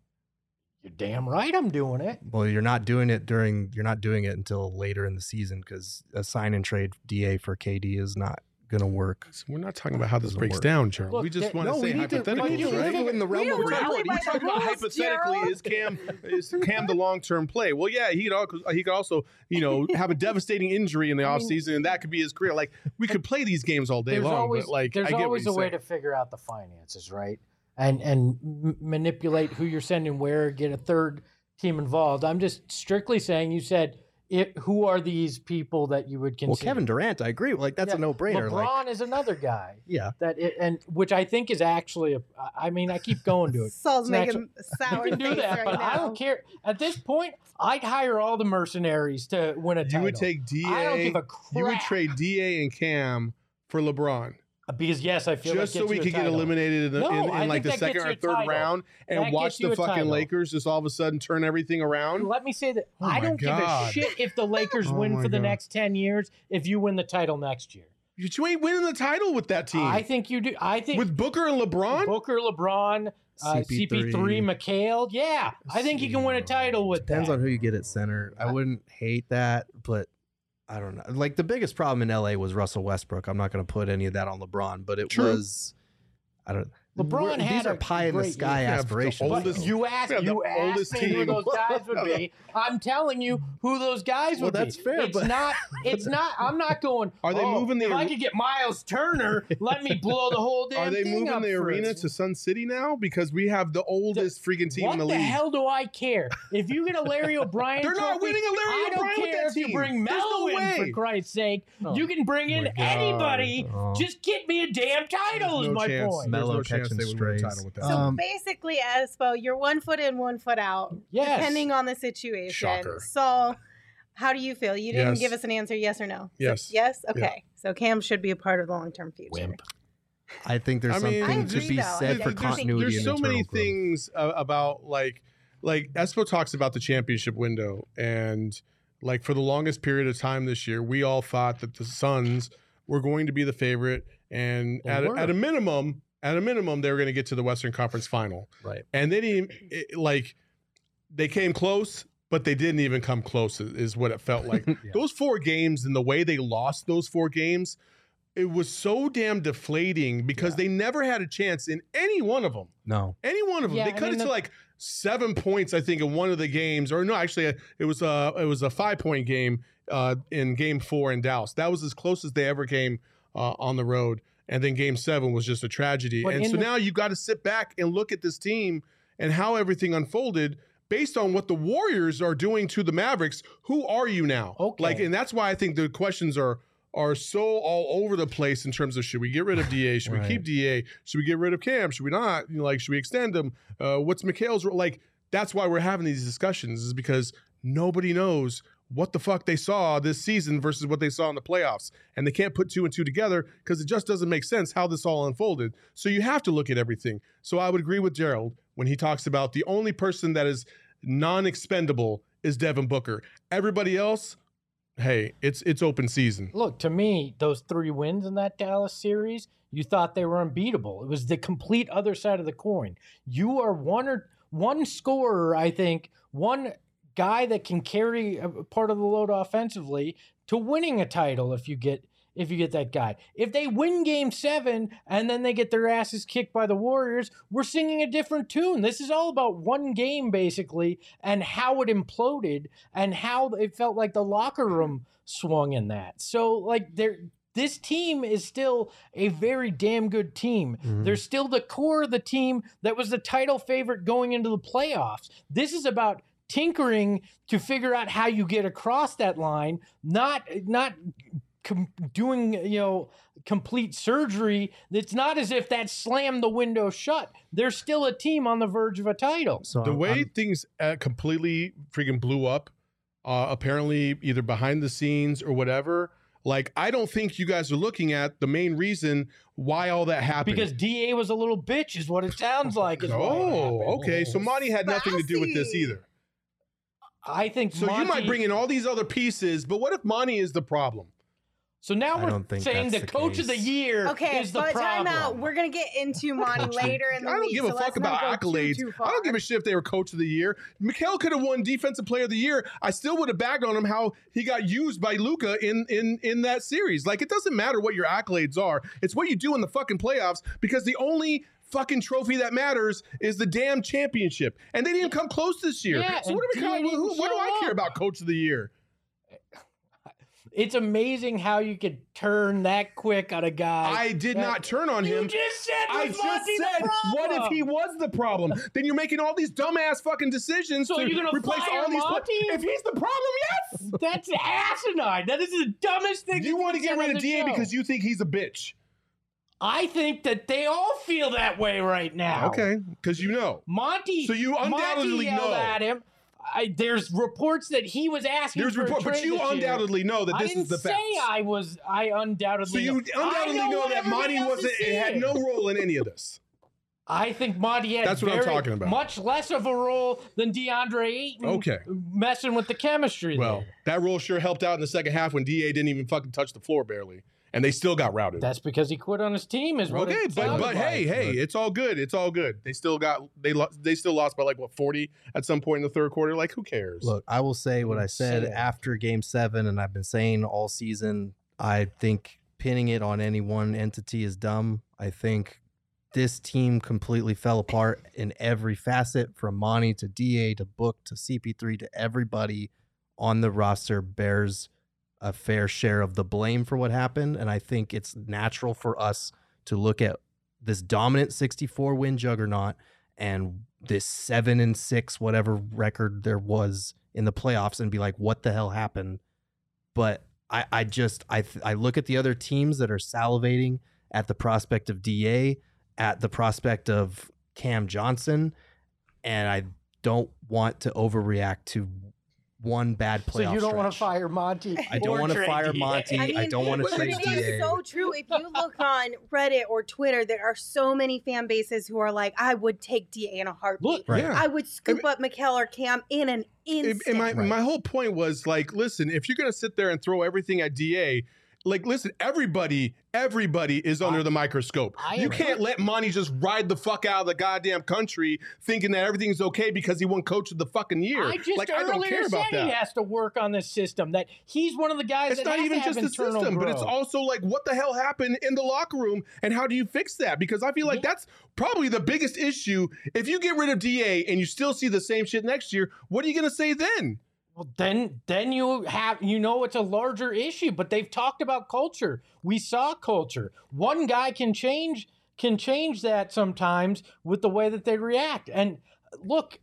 you're damn right I'm doing it. Well, you're not doing it during. You're not doing it until later in the season because a sign and trade DA for KD is not going to work. So we're not talking about how this breaks work. down, Jerome. Look, we just want to no, say we need to- we hypotheticals, need to right? live in the We realm don't of reality. you the talking about hypothetically Gerald. is Cam is Cam the long term play? Well, yeah, he could al- he could also you know have a devastating injury in the [laughs] I off season, and that could be his career. Like we could play these games all day there's long, always but like there's I get always a what you're way saying. to figure out the finances, right? And and m- manipulate who you're sending where, get a third team involved. I'm just strictly saying you said it. Who are these people that you would consider? Well, Kevin Durant, I agree. Like that's a no brainer. LeBron Like, is another guy [laughs] yeah, that it, and which I think is actually a. I mean, I keep going to it. [laughs] Saul's It's making sour you can do that, right but now. I don't care. At this point, I'd hire all the mercenaries to win a You title. would take Da. I don't give a crap. You would trade Da and Cam for LeBron because yes, I feel just like so we could get eliminated in, the, No, in, in like the second gets or third round and That watch the fucking title. Lakers just all of a sudden turn everything around. Let me say that Oh I don't give a shit if the Lakers [laughs] Oh win my for the next 10 years if you win the title next year. But you ain't winning the title with that team. I think you do. I think with Booker and LeBron. Booker, LeBron, uh, CP3, Mikal. Yeah, I think you can win a title with that. Depends that. on who you get at center. I wouldn't hate that, but I don't know. Like the biggest problem in LA was Russell Westbrook. I'm not going to put any of that on LeBron, but it True. was. I don't. LeBron these had are a pie in the sky year. Yeah, the aspirations. But oldest- you asked, yeah, the you asked oldest me who team. those guys would be. [laughs] I'm telling you who those guys would Well, would that's be. fair, It's but- not. It's [laughs] not. I'm not going. Are they "Oh, moving the If I could get Miles Turner, [laughs] let me blow the whole damn Are they thing moving up the arena us. to Sun City now? Because we have the oldest freaking team what in the, the league. What the hell do I care? If you get a Larry O'Brien, They're not winning a Larry I don't O'Brien care that if you bring There's no Melo in way. for Christ's sake. Oh, you can bring in anybody. Oh. Just get me a damn title. Is my chance. point. Melo no chance they would win a title with that. So Um, basically, Espo, you're one foot in, one foot out, Yes. depending on the situation. Shocker. So, how do you feel? You didn't Yes. give us an answer, yes or no? So- Yes. yes. Okay. So Cam should be a part of the long-term future. Wimp. I think there's I mean, something I to be though. said I- for continuity There's and so many growth. things uh, about like like Espo talks about the championship window and like for the longest period of time this year, we all thought that the Suns were going to be the favorite and They at a, at a minimum, at a minimum, they were going to get to the Western Conference Final. Right. And they didn't it, like they came close, but they didn't even come close. Is is what it felt like. [laughs] Yeah. Those four games and the way they lost those four games, it was so damn deflating because they never had a chance in any one of them. No. Any one of them. Yeah, they I cut mean, it to like seven points, I think, in one of the games. Or no, actually, it was a it was a five point game uh, in Game Four in Dallas. That was as close as they ever came uh, on the road. And then Game Seven was just a tragedy. But and so the- now you got to sit back and look at this team and how everything unfolded based on what the Warriors are doing to the Mavericks. Who are you now? Okay. Like, and that's why I think the questions are are so all over the place in terms of should we get rid of Da? [sighs] Should we keep Da? Should we get rid of Cam? Should we not? You know, like, should we extend him? Uh, what's Mikal's role? Like, that's why we're having these discussions is because nobody knows what the fuck they saw this season versus what they saw in the playoffs. And they can't put two and two together because it just doesn't make sense how this all unfolded. So you have to look at everything. So I would agree with Gerald when he talks about the only person that is non expendable is Devin Booker. Everybody else, hey, it's it's open season. Look, to me, those three wins in that Dallas series, you thought they were unbeatable. It was the complete other side of the coin. You are one or one scorer, I think, one guy that can carry a part of the load offensively to winning a title if you get if you get that guy. If they win game 7 and then they get their asses kicked by the Warriors, we're singing a different tune. This is all about one game basically and how it imploded and how it felt like the locker room swung in that. So like there this team is still a very damn good team. Mhm. They're still the core of the team that was the title favorite going into the playoffs. This is about tinkering to figure out how you get across that line, not not com- doing you know complete surgery. It's not as if that slammed the window shut. They're still a team on the verge of a title. So the I'm- way I'm- things uh, completely freaking blew up, uh, apparently either behind the scenes or whatever. Like, I don't think you guys are looking at the main reason why all that happened. Because Da was a little bitch, is what it sounds like. is [laughs] why it oh, okay. So Monty had nothing to do with this either. I think So you might bring in all these other pieces, but what if Monty is the problem? So now I we're don't think saying the the coach of the year Okay, is the but problem. time out. We're gonna get into [laughs] Monty later in the I don't week. give a so fuck about go too, accolades. too I don't far. give a shit if they were coach of the year. Mikal could have won defensive player of the year. I still would have bagged on him how he got used by Luka in in in that series. Like it doesn't matter what your accolades are. It's what you do in the fucking playoffs because the only fucking trophy that matters is the damn championship. And they didn't come close this year. Yeah, so what, are we, didn't who, what do I care up. about coach of the year? It's amazing how you could turn that quick on a guy. I did that- not turn on You him. just said I was just Monty said, what if he was the problem? then you're making all these dumbass fucking decisions So to you're gonna replace fire all these. Monty? if he's the problem, yes. That's asinine. That is the dumbest thing. You want to get rid of DA Da because you think he's a bitch. I think that they all feel that way right now. Okay, because you know. Monty. So you undoubtedly Monty yelled know. at him. I, there's reports that he was asking. There's for a report, but you this year. undoubtedly know that this is the say facts. I was. I undoubtedly. so you know. undoubtedly I know, that Monty wasn't. It had no role in any of this. I think Monty had That's what I'm talking about. much less of a role than DeAndre Ayton. Okay. messing with the chemistry. Well, there. that role sure helped out in the second half when Da didn't even fucking touch the floor barely, and they still got routed. That's because he quit on his team. Is what okay, it but but hey, like. hey, it's all good. It's all good. They still got they lost. They still lost by like what forty at some point in the third quarter. Like who cares? Look, I will say what I said Insane. after game seven, and I've been saying all season. I think pinning it on any one entity is dumb. I think this team completely fell apart in every facet from Monty to DA to Book to CP3 to everybody on the roster bears a fair share of the blame for what happened. And I think it's natural for us to look at this dominant 64 win juggernaut and this seven and six, whatever record there was in the playoffs, and be like, what the hell happened? But I, I just I I look at the other teams that are salivating at the prospect of Da, at the prospect of Cam Johnson, and I don't want to overreact to one bad playoff. So you don't want to fire Monty? I don't want to fire DA? Monty. I, don't want to but trade it Da. is so true. If you look on Reddit or Twitter, there are so many fan bases who are like, I would take DA in a heartbeat. Look, Right. Yeah. I would scoop up Mikal or Cam in an And- instant. and my Right. my whole point was like, listen, if you're gonna sit there and throw everything at Da, like, listen, everybody, everybody is under I- the microscope. I you agree. can't let Monty just ride the fuck out of the goddamn country thinking that everything's okay because he won coach of the fucking year. I just like, I earlier don't care about said he has to work on this system. That he's one of the guys. It's that not even to just the system, but it's also like what the hell happened in the locker room and how do you fix that? Because I feel like Yeah. that's probably the biggest issue. If you get rid of DA and you still see the same shit next year, what are you gonna say then? Well, then, then you have you know it's a larger issue. But they've talked about culture. We saw culture. One guy can change can change that sometimes with the way that they react. And look,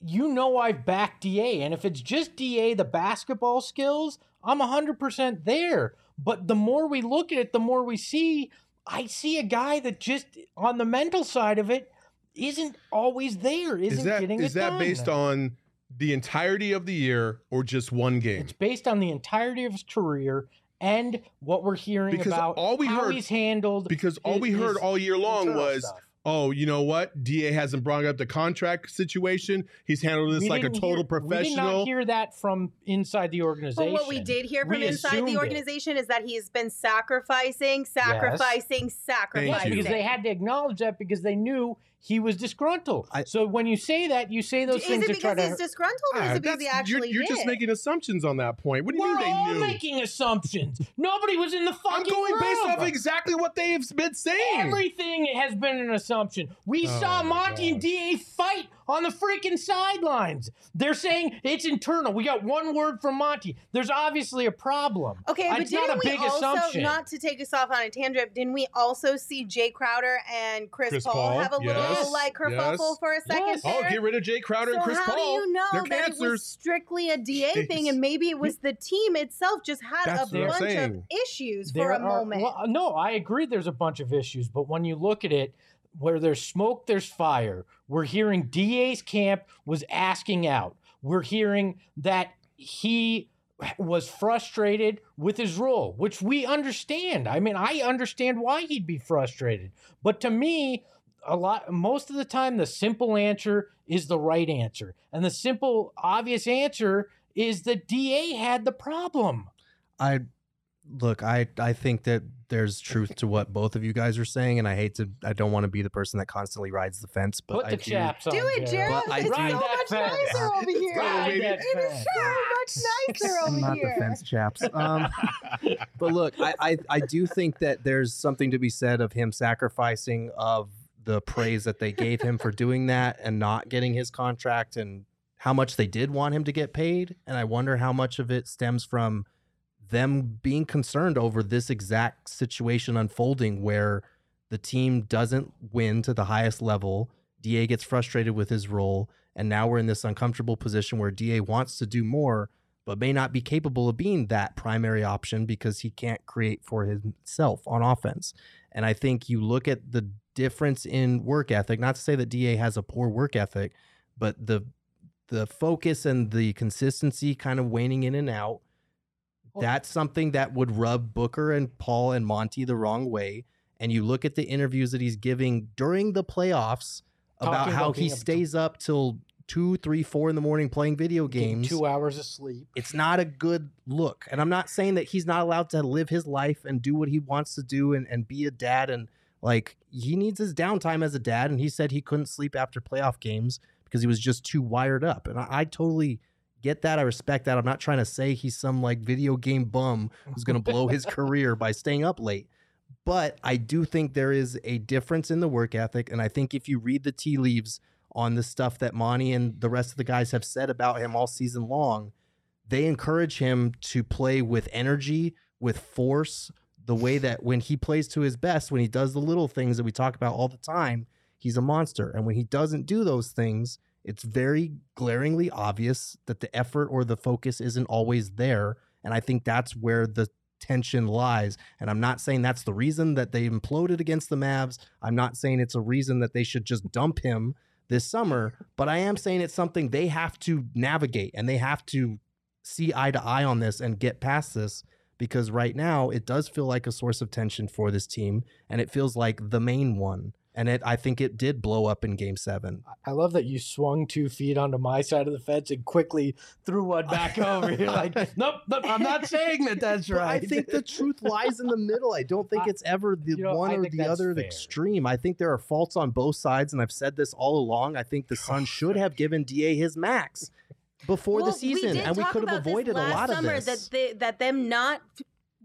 you know I've backed Da, and if it's just Da, the basketball skills, I'm hundred percent there. But the more we look at it, the more we see. I see a guy that just on the mental side of it isn't always there. Isn't Is that getting is that based on the entirety of the year or just one game? It's based on the entirety of his career and what we're hearing Because about all we how heard- he's handled. Because all his- we heard all year long was, stuff. oh, you know what? DA hasn't brought up the contract situation. He's handled this We like a total hear- We did professional. not hear that from inside the organization. But what we did hear from We inside the organization is that he's been sacrificing, sacrificing, Yes, sacrificing. because they had to acknowledge that because they knew he was disgruntled. I- so when you say that, you say those is things it to try because to. he's disgruntled or is Ah, it because he that's- you're, you're just making assumptions on that point. What do you We're mean they all knew? making assumptions. Nobody was in the fucking I'm going based off exactly what they've been saying. Everything has been an assumption. We Oh saw my Monty and gosh. DA fight on the freaking sidelines. They're saying it's internal. We got one word from Monty. There's obviously a problem. Okay, but it's not didn't a we also assumption. not to take us off on a tangent? Didn't we also see Jay Crowder and Chris, Chris Paul, Paul, have a little yes, like kerfuffle yes. for a second Yes. Oh, get rid of Jay Crowder so and Chris how Paul. do you know They're that it was cancers. strictly a DA thing, and maybe it was the team itself just had That's a what I'm bunch of saying. issues for a are- moment? well, no, I agree. There's a bunch of issues, but when you look at it, where there's smoke, there's fire. We're hearing DA's camp was asking out. We're hearing that he was frustrated with his role, which we understand. I mean, I understand why he'd be frustrated. But to me, a lot most of the time the simple answer is the right answer. And the simple obvious answer is that DA had the problem. I look, I I think that there's truth to what both of you guys are saying, and I hate to, I don't want to be the person that constantly rides the fence, but Put I the do. chaps on. Do it, Gerald. But It's do- so much fence. nicer over here. Ride that It is so much [laughs] nicer over not here. the fence chaps. [laughs] Um, but look, I, I I do think that there's something to be said of him sacrificing of the praise that they gave him for doing that and not getting his contract and how much they did want him to get paid. And I wonder how much of it stems from them being concerned over this exact situation unfolding where the team doesn't win to the highest level. DA gets frustrated with his role. And now we're in this uncomfortable position where DA wants to do more, but may not be capable of being that primary option because he can't create for himself on offense. And I think you look at the difference in work ethic, not to say that DA has a poor work ethic, but the the focus and the consistency kind of waning in and out. Well- That's something that would rub Booker and Paul and Monty the wrong way. And you look at the interviews that he's giving during the playoffs about how about he stays up till two, three, four in the morning playing video games. two hours of sleep. It's not a good look. And I'm not saying that he's not allowed to live his life and do what he wants to do and, and be a dad. And like he needs his downtime as a dad. And he said he couldn't sleep after playoff games because he was just too wired up. And I, I totally get that. I respect that. I'm not trying to say he's some like video game bum who's going to blow his [laughs] career by staying up late. But I do think there is a difference in the work ethic. And I think if you read the tea leaves on the stuff that Monty and the rest of the guys have said about him all season long, they encourage him to play with energy, with force, the way that when he plays to his best, when he does the little things that we talk about all the time, he's a monster. And when he doesn't do those things, it's very glaringly obvious that the effort or the focus isn't always there. And I think that's where the tension lies. And I'm not saying that's the reason that they imploded against the Mavs. I'm not saying it's a reason that they should just dump him this summer, but I am saying it's something they have to navigate and they have to see eye to eye on this and get past this because right now it does feel like a source of tension for this team and it feels like the main one. And it, I think it did blow up in game seven. I love that you swung two feet onto my side of the fence and quickly threw one [laughs] back over. You're like, nope, nope, I'm not saying that that's But right. I think the truth lies in the middle. I don't think I- it's ever the you know, one I or the other, fair. extreme. I think there are faults on both sides, and I've said this all along. I think the Suns [laughs] should have given Da his max before Well, the season, did and we could have avoided a last lot of summer this. That they, that them not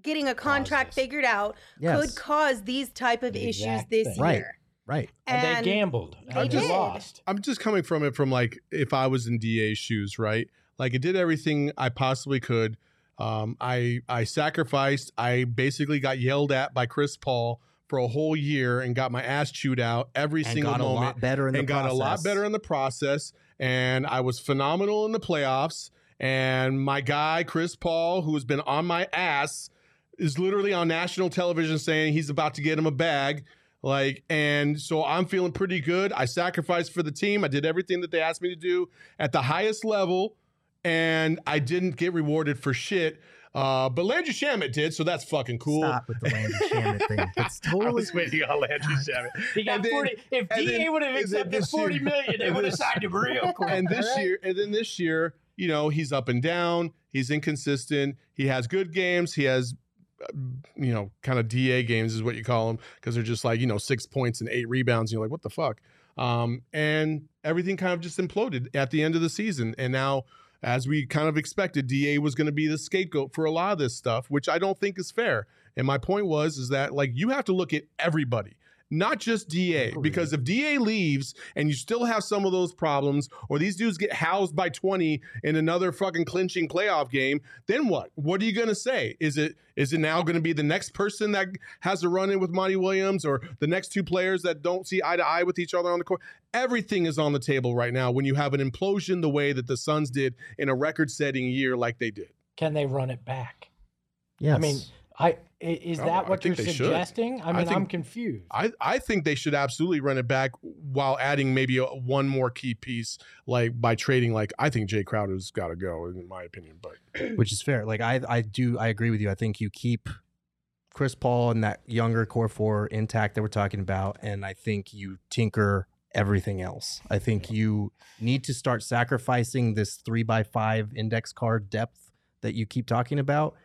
getting a contract this. figured out yes, could cause these type of The issues this thing. Right. year. right. and, they gambled. they and they did. lost. I'm just coming from it from like if I was in DA's shoes, right? Like it did everything I possibly could. Um, I I sacrificed. I basically got yelled at by Chris Paul for a whole year and got my ass chewed out every And single got a moment lot better in and the got a lot better in the process. And I was phenomenal in the playoffs. And my guy Chris Paul, who has been on my ass, is literally on national television saying he's about to get him a bag. Like, and so I'm feeling pretty good. I sacrificed for the team. I did everything that they asked me to do at the highest level, and I didn't get rewarded for shit. Uh, but Landry Shamet did, so that's fucking cool. Stop with the Landry Shamet thing. [laughs] It's I totally was waiting on Landry Shamet. He got then- 40. If DA then- would have accepted this year- 40 million, they and would have this- signed him real [laughs] quick. and this All right? year, and then this year, you know, he's up and down. He's inconsistent. He has good games. He has, uh, you know, kind of DA games is what you call them because they're just like you know six points and eight rebounds. And you're like, what the fuck? Um, and everything kind of just imploded at the end of the season. And now, as we kind of expected, DA was going to be the scapegoat for a lot of this stuff, which I don't think is fair. And my point was is that like you have to look at everybody. Not just DA, oh, because if DA leaves and you still have some of those problems, or these dudes get housed by 20 in another fucking clinching playoff game, then what? What are you gonna say? Is it is it now gonna be the next person that has a run in with Monty Williams or the next two players that don't see eye to eye with each other on the court? Everything is on the table right now when you have an implosion the way that the Suns did in a record setting year like they did. Can they run it back? yes. I mean, I i- is Oh, that what you're think they should. suggesting? I I mean, I'm confused. I, I think they should absolutely run it back while adding maybe a, one more key piece, like by trading. Like I think Jay Crowder's got to go, in my opinion. But [clears throat] which is fair. Like I, I do, I agree with you. I think you keep Chris Paul and that younger core four intact that we're talking about, and I think you tinker everything else. I think you need to start sacrificing this three by five index card depth that you keep talking about.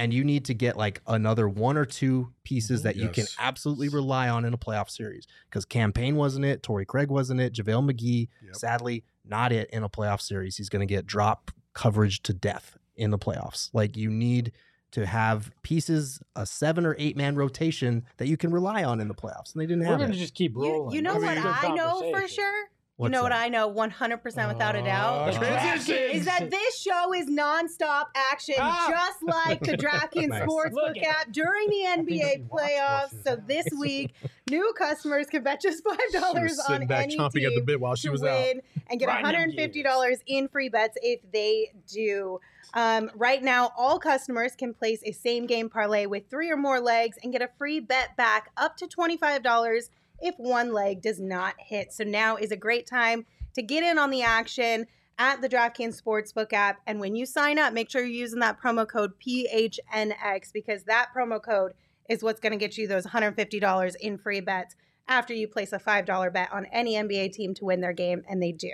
And you need to get like another one or two pieces Mhm. that you can absolutely rely on in a playoff series. Because Cam Payne wasn't it, Torrey Craig wasn't it, JaVale McGee, Yep. sadly, not it in a playoff series. He's going to get drop coverage to death in the playoffs. Like you need to have pieces, a seven or eight man rotation that you can rely on in the playoffs. And they didn't We're have going it. to just keep You, rolling. you know I what I know for sure? What's you know what? I know 100% without a doubt? transitions. Is that this show is nonstop action, Ah. just like the DraftKings [laughs] Nice. Sportsbook Look it. app during the NBA playoffs. So this week, new customers can bet just five she dollars was on back any chomping at the team bit while she to was out. win and get $150 in free bets if they do. Um, right now, all customers can place a same game parlay with three or more legs and get a free bet back up to $25 if one leg does not hit. So now is a great time to get in on the action at the DraftKings Sportsbook app. And when you sign up, make sure you're using that promo code PHNX because that promo code is what's going to get you those $150 in free bets after you place a $5 bet on any NBA team to win their game, and they do.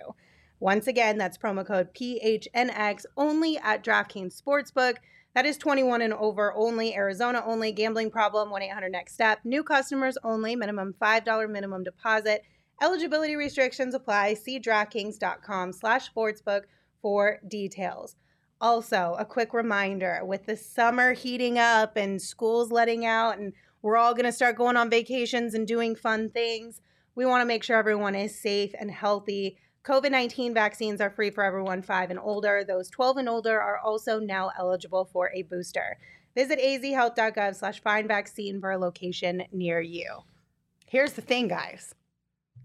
Once again, that's promo code PHNX only at DraftKings Sportsbook. That is 21 and over only, Arizona only, gambling problem, 1 800 next step. New customers only, minimum $5 minimum deposit. Eligibility restrictions apply. See DraftKings.com slash sportsbook for details. Also, a quick reminder with the summer heating up and schools letting out, and we're all going to start going on vacations and doing fun things, we want to make sure everyone is safe and healthy. COVID 19 vaccines are free for everyone 5 and older. Those 12 and older are also now eligible for a booster. Visit azhealth.gov slash find vaccine for a location near you. Here's the thing, guys.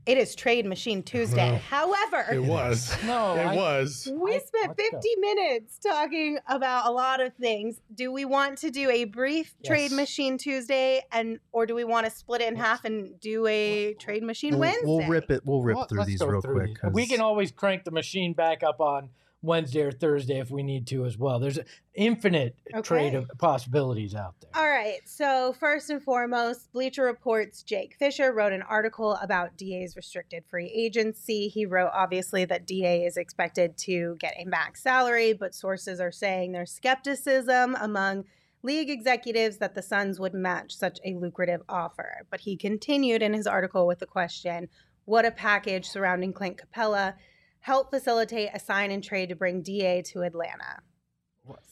It is Trade Machine Tuesday. Well, However, It was. [laughs] No, it I- was. we spent let's go. 50 minutes talking about a lot of things. Do we want to do a brief Trade Machine Tuesday and or do we want to split it in half and do a Trade Machine We'll, Wednesday? we'll rip it. We'll rip Well, through these real through quick. these. We 'cause- can always crank the machine back up on Wednesday or Thursday if we need to as well. There's an infinite trade of possibilities out there. All right. So, first and foremost, Bleacher Report's Jake Fisher wrote an article about DA's restricted free agency. He wrote, obviously, that DA is expected to get a max salary, but sources are saying there's skepticism among league executives that the Suns would match such a lucrative offer. But he continued in his article with the question what a package surrounding Clint Capela help facilitate a sign and trade to bring DA to Atlanta?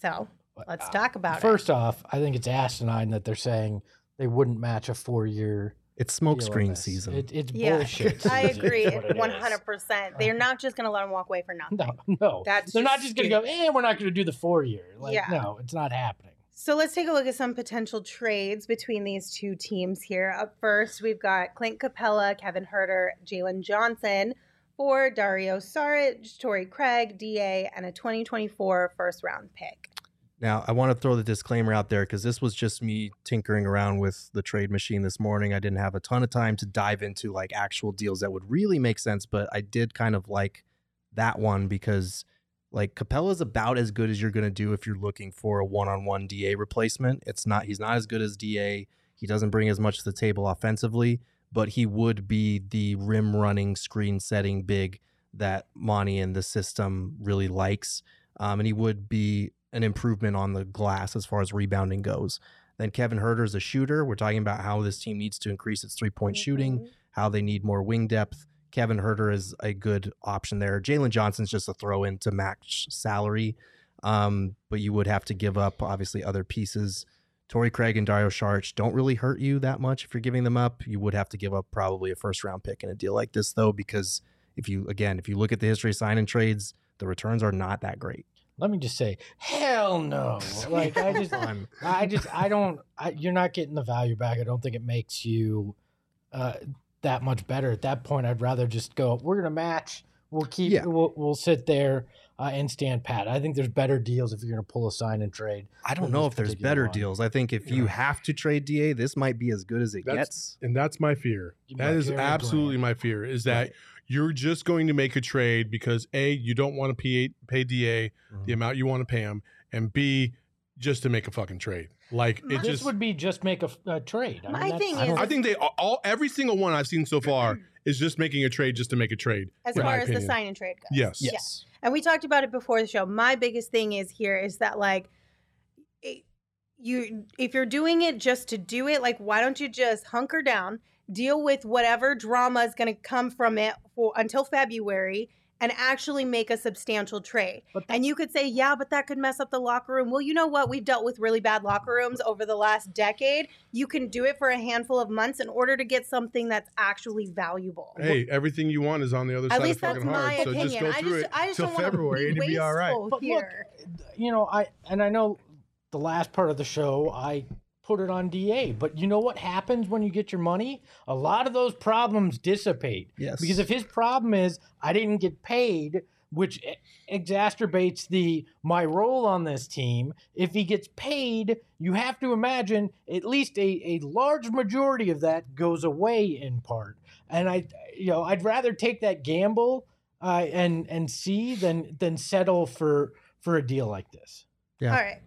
So, let's Uh, talk about it. First off, I think it's asinine that they're saying they wouldn't match a four year It's smokescreen season. It, it's Yeah, bullshit. [laughs] I agree, what it is. one hundred percent. They're not just going to let him walk away for nothing. No, no. That's they're not just just going to go, eh, we're not going to do the four year. Like, Yeah. no, it's not happening. So let's take a look at some potential trades between these two teams here. Up first, we've got Clint Capela, Kevin Huerter, Jalen Johnson for Dario Saric, Torrey Craig, DA, and a 2024 first round pick. Now, I want to throw the disclaimer out there because this was just me tinkering around with the trade machine this morning. I didn't have a ton of time to dive into like actual deals that would really make sense, but I did kind of like that one because like Capela's about as good as you're going to do if you're looking for a one-on-one DA replacement. It's not he's not as good as DA. He doesn't bring as much to the table offensively, but he would be the rim running, screen setting big that Monty and the system really likes. Um, and he would be an improvement on the glass as far as rebounding goes. Then Kevin Huerter is a shooter. We're talking about how this team needs to increase its three point shooting, Mhm. how they need more wing depth. Kevin Huerter is a good option there. Jalen Johnson's just a throw in to match salary, um, but you would have to give up obviously other pieces. Torrey Craig and Dario Saric don't really hurt you that much if you're giving them up. You would have to give up probably a first round pick in a deal like this though, because if you again if you look at the history of sign and trades, the returns are not that great. Let me just say, hell no. [laughs] Like, I just, I just, I don't, I, you're not getting the value back. I don't think it makes you uh, that much better. At that point, I'd rather just go, we're going to match. We'll keep, Yeah. we'll, we'll sit there uh, and stand pat. I think there's better deals if you're going to pull a sign and trade. I don't know if there's better one. deals. I think if you have to trade DA, this might be as good as it That's- gets. And that's my fear. You That might is carry a absolutely brand. my fear is that Right. you're just going to make a trade because A, you don't want to pay, pay DA the amount you want to pay him, and B, just to make a fucking trade. Like it this just would be just make a trade. I My mean, thing I is- I think they all every single one I've seen so mm-hmm. far is just making a trade just to make a trade. As far my as the sign and trade goes. Yes. Yeah. And we talked about it before the show. My biggest thing is here is that like it, you if you're doing it just to do it, like why don't you just hunker down, deal with whatever drama is going to come from it for until February and actually make a substantial trade. But And you could say, yeah, but that could mess up the locker room. Well, you know what? We've dealt with really bad locker rooms over the last decade. You can do it for a handful of months in order to get something that's actually valuable. Hey, everything you want is on the other At side least of that's fucking my hard. So opinion. just go I through just, it I just till don't want February to and be you'll be all right. wasteful But look, here. you know, I and I know the last part of the show I put it on DA, but you know what happens when you get your money? A lot of those problems dissipate. Yes. Because if his problem is I didn't get paid, which e- exacerbates the my role on this team, if he gets paid, you have to imagine at least a, a large majority of that goes away in part. And I you know, I'd rather take that gamble uh, and and see than than settle for for a deal like this. Yeah. All right.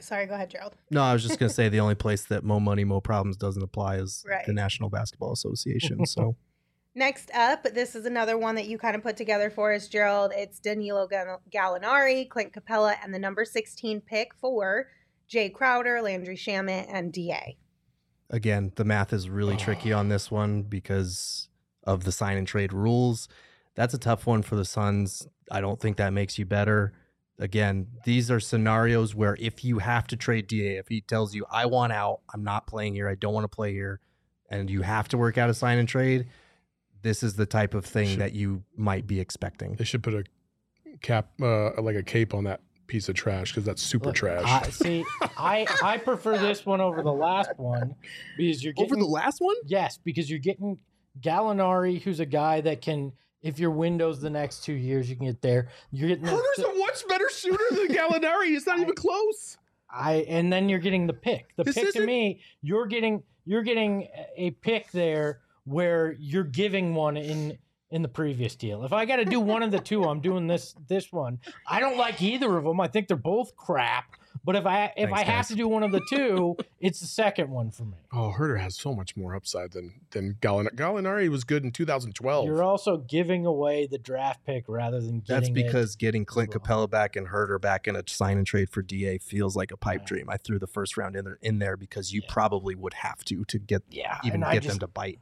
Sorry, go ahead, Gerald. No, I was just gonna say the [laughs] only place that Mo Money Mo Problems doesn't apply is Right. the National Basketball Association. [laughs] So Next up, this is another one that you kind of put together for us, Gerald. It's Danilo Gal- Gallinari, Clint Capela, and the number 16 pick for Jay Crowder, Landry Shamet, and DA. Again, the math is really tricky on this one because of the sign and trade rules. That's a tough one for the Suns. I don't think that makes you better. Again, these are scenarios where if you have to trade DA, if he tells you, I want out, I'm not playing here, I don't want to play here, and you have to work out a sign and trade, this is the type of thing Should- that you might be expecting. They should put a cap, uh, like a cape on that piece of trash because that's super Look, trash. I, [laughs] see, I I prefer this one over the last one because you're getting Over the last one? yes because you're getting Gallinari, who's a guy that can. If your window's the next two years, you can get there. You're getting the, a much better shooter than [laughs] Gallinari. He's not even close. I and then you're getting the pick. The This pick to isn't- me, you're getting you're getting a pick there where you're giving one in in the previous deal. If I got to do one of the two, I'm doing this this one. I don't like either of them. I think they're both crap. But if I if Thanks, I have to do one of the [laughs] two, it's the second one for me. Oh, Huerter has so much more upside than than Gallinari. Gallinari was good in 2012. You're also giving away the draft pick rather than That's getting it. because getting Clint. Capela back and Huerter back in a sign and trade for DA feels like a pipe Yeah. dream. I threw the first round in there in there because you Yeah. probably would have to to get yeah, even I get just, them to bite.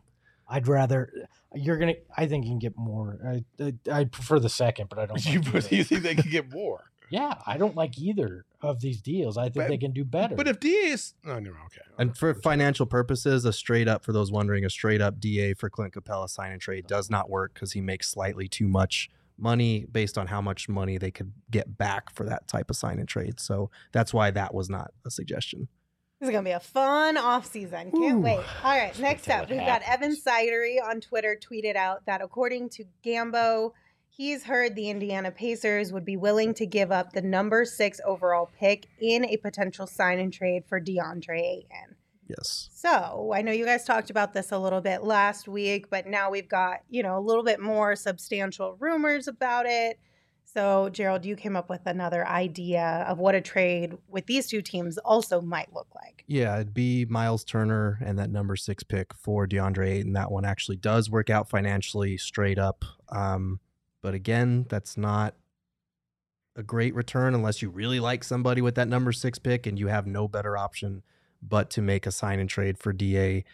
I'd rather you're gonna. I think you can get more. I I, I prefer the second, but I don't. [laughs] you, like you think they can get more? Yeah, I don't like either of these deals. I think But- they can do better. But if DA is, oh no, okay. And for financial purposes, a straight up for those wondering, a straight up DA for Clint Capela sign and trade does not work because he makes slightly too much money based on how much money they could get back for that type of sign and trade. So that's why that was not a suggestion. This is gonna be a fun off season. Can't Ooh. wait. All right, next up, we've got Evan happens. Sidery on Twitter tweeted out that according to Gambo, he's heard the Indiana Pacers would be willing to give up the number six overall pick in a potential sign and trade for DeAndre Ayton. Yes. So I know you guys talked about this a little bit last week, but now we've got, you know, a little bit more substantial rumors about it. So, Gerald, you came up with another idea of what a trade with these two teams also might look like. Yeah, it'd be Miles Turner and that number six pick for DeAndre Ayton. That one actually does work out financially straight up. Um, but again, that's not a great return unless you really like somebody with that number six pick and you have no better option but to make a sign and trade for DA.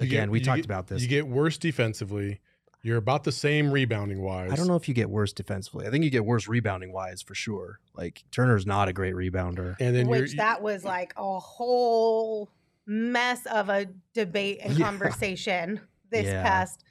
Again, get- we talked get- about this. You get worse defensively. You're about the same rebounding wise. I don't know if you get worse defensively. I think you get worse rebounding wise for sure. Like Turner's not a great rebounder. And then which that was like a whole mess of a debate and [laughs] Yeah. conversation this Yeah. past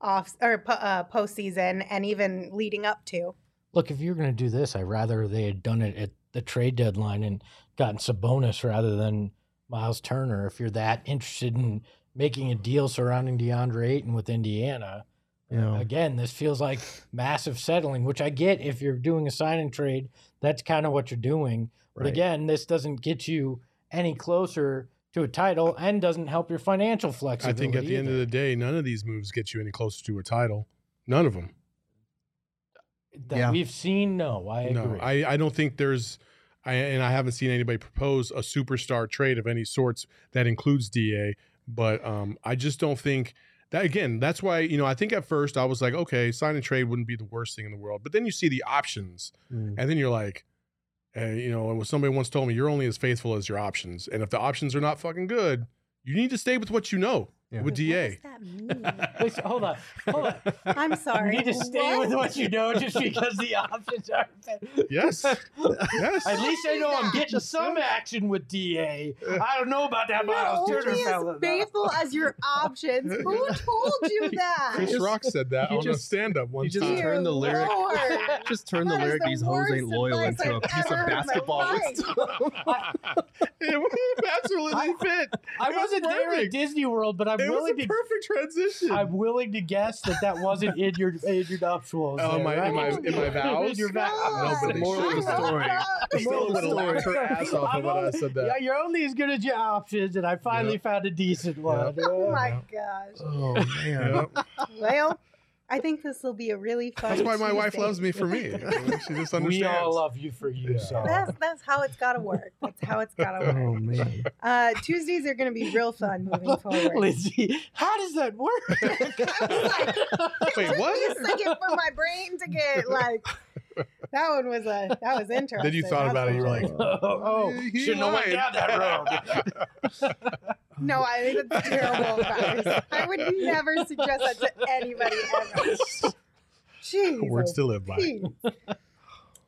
off or po- uh, postseason and even leading up to. Look, if you're going to do this, I'd rather they had done it at the trade deadline and gotten Sabonis rather than Miles Turner. If you're that interested in making a deal surrounding DeAndre Ayton with Indiana, Yeah. again, this feels like massive settling, which I get if you're doing a sign and trade. That's kind of what you're doing. But Right. again, this doesn't get you any closer to a title and doesn't help your financial flexibility. I think at the end of the day, none of these moves get you any closer to a title. None of them. that Yeah. we've seen, no, I agree. No, I, I don't think there's, I and I haven't seen anybody propose a superstar trade of any sorts that includes Da. But um, I just don't think that again. That's why you know I think at first I was like, okay, sign and trade wouldn't be the worst thing in the world. But then you see the options, Mm. and then you're like, uh, you know, somebody once told me you're only as faithful as your options, and if the options are not fucking good, you need to stay with what you know Yeah. with What Da. does that mean? [laughs] Wait, hold on, hold on. I'm sorry. You need to stay with what you know just because the [laughs] options are better. Yes, yes. At least I know I'm getting some action with DA. I don't know about that You're Miles Turner only fella. as faithful as your options. [laughs] Who told you that? Chris Rock said that you on a just- stand-up one you just time. turn the lyric- Just turn the lyric, the these hoes ain't loyal advice into a I've piece of heard in my basketball. life. it would absolutely fit. I It was wasn't there at perfect. Disney World, but I'm It was a to. perfect transition. I'm willing to guess that that wasn't in your in your nuptials. Oh, there, my- right? in my- [laughs] in my vows? In your vows. God. No, but the moral of the story. The moral of the laugh her story. ass off I'm I said that. Yeah, you're only as good as your options, and I finally Yeah. found a decent one. Oh my gosh. Oh man. Yeah. Well, I think this will be a really fun. That's why my wife loves me for me. [laughs] She just understands. We all love you for you, Yeah. so That's that's how it's got to work. That's how it's got to [laughs] work. Oh man. Uh, Tuesdays are going to be real fun [laughs] moving forward. Lizzie, how does that work? Wait, Took me what? a second for my brain to get like. That one was a that was interesting. [laughs] Then you thought that's about it. [laughs] Oh, oh, you were like, oh, He shouldn't have went down that road. [laughs] No, I think that's terrible advice. I would never suggest that to anybody ever. Jeez. Words oh, to live by. Pete.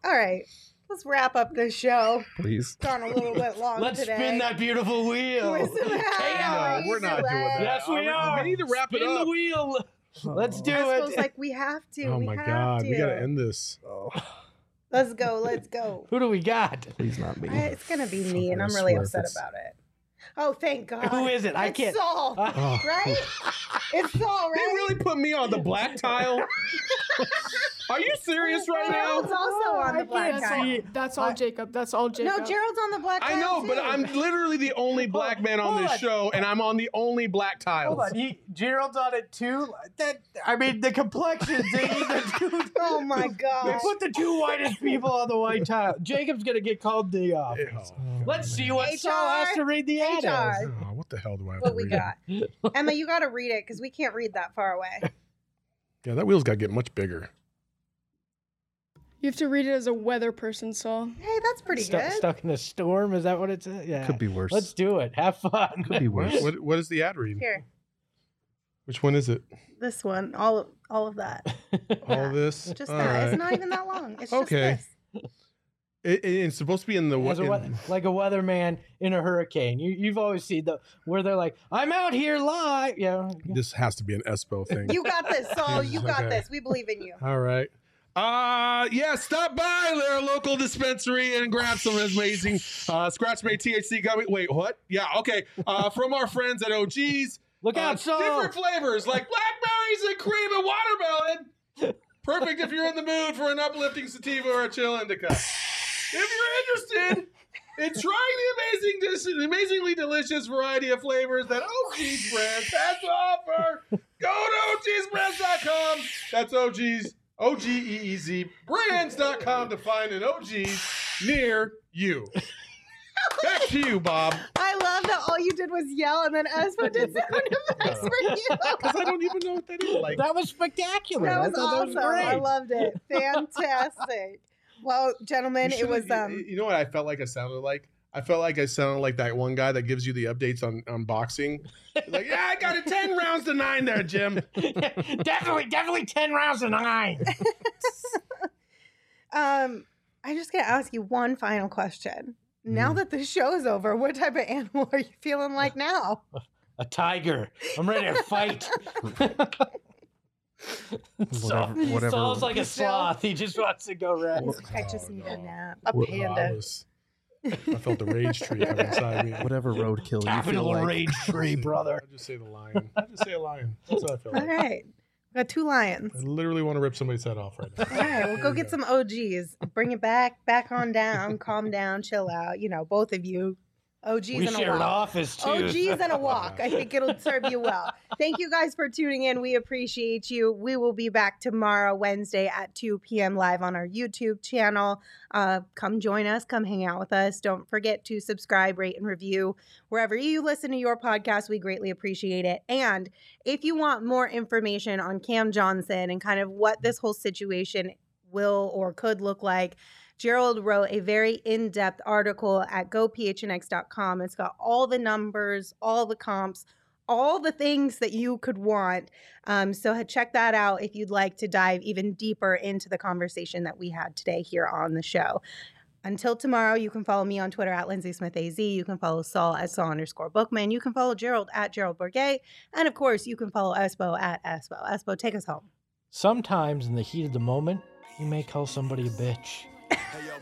All right, let's wrap up this show. Please. Gone a little bit long Let's today. spin that beautiful wheel. With some No, we're not doing that. Yes, we we- are. we need to wrap it Spin up. the wheel. Let's do Espo's it. like we have to. Oh we my have god, to. we gotta end this. Oh. [sighs] Let's go. Let's go. [laughs] Who do we got? Please not me. I- It's gonna be me, and I I'm really upset it's- about it. Oh, thank God. Who is it? I It's can't. Saul, [laughs] Oh. right? [laughs] It's Saul, They right? really put me on the black tile. Are you serious right now? Gerald's now? also on the black can't guy. see- That's all I- Jacob. That's all Jacob. No, Gerald's on the black I tile, know, but. I'm literally the only black man on this show, and I'm on the only black tiles. Hold on, he, Gerald's on it too. That I mean, the complexions. They, the two, [laughs] Oh [laughs] my god. they God. put the two whitest people on the white tile. [laughs] Jacob's gonna get called the uh, office. Oh, Let's see what HR, Saul has to read the ad. HR. Oh, what the hell do I have What to we read? got? Emma, you got to read it because we can't read that far away. Yeah, that wheel's got to get much bigger. You have to read it as a weather person, Saul. Hey, that's pretty Stuck, good. stuck in the storm. Is that what it says? Yeah. Could be worse. Let's do it. Have fun. Could be worse. What, what is the ad read? Here, Which one is it? this one, all of, all of that. [laughs] All this? Just All that. right. It's not even that long. It's Okay. just this. It- it- it's supposed to be in the As a in- weather, like a weatherman in a hurricane. You, you've always seen the where they're like, "I'm out here live." Yeah. This has to be an Espo thing. You got this, Saul. [laughs] You got Okay. this. We believe in you. All right. Uh yeah, stop by their local dispensary and grab some amazing uh scratch made THC gummy. Wait, what? Yeah, okay. Uh from our friends at OGeez. Look Uh, out, Saul. different flavors like blackberries and cream and watermelon. Perfect if you're in the mood for an uplifting sativa or a chill indica. If you're interested in trying the amazing, dis- amazingly delicious variety of flavors that OGeez Brands has to offer, go to ogeezbrands.com. That's OGeez, O G E E Z, brands.com to find an OGeez near you. Back to you, Bob. I love that all you did was yell and then Espo did sound [laughs] effects for you. Because I don't even know what that is. Like, that was spectacular. That I was thought awesome. I great. loved it. Fantastic. Well, gentlemen, it was um You know what I felt like I sounded like? I felt like I sounded like that one guy that gives you the updates on, on boxing. like, yeah, I got a 10 [laughs] rounds to nine there, Jim. [laughs] definitely, definitely ten rounds to nine. [laughs] um I just gotta ask you one final question. Now Mm-hmm. that the show's over, what type of animal are you feeling like now? A tiger. I'm ready to fight. Saul, Whatever- whatever- Saul's like a sloth. He just wants to go rest. He's I just need a nap. A What- Oh, panda. Was, I felt the rage tree come [laughs] inside me. Whatever roadkill you feel Capital like. rage tree, [laughs] brother. I just say the lion. I just say a lion. That's what I felt All like. right. We got two lions. I literally want to rip somebody's head off right now. All right, we'll go get some OGs. Bring it back, back on down, calm down, chill out. You know, both of you. OGs We and a walk. office too. OGs and a walk. I think it'll [laughs] serve you well. Thank you guys for tuning in. We appreciate you. We will be back tomorrow, Wednesday at 2 p.m. live on our YouTube channel. Uh, come join us. Come hang out with us. Don't forget to subscribe, rate, and review wherever you listen to your podcast. We greatly appreciate it. And if you want more information on Cam Johnson and kind of what this whole situation will or could look like, Gerald wrote a very in depth article at gophnx.com. It's got all the numbers, all the comps, all the things that you could want. Um, so check that out if you'd like to dive even deeper into the conversation that we had today here on the show. Until tomorrow, you can follow me on Twitter at Lindsay Smith AZ. You can follow Saul at Saul underscore Bookman. You can follow Gerald at Gerald Bourguet. And of course, you can follow Espo at Espo. Espo, take us home. Sometimes in the heat of the moment, you may call somebody a bitch.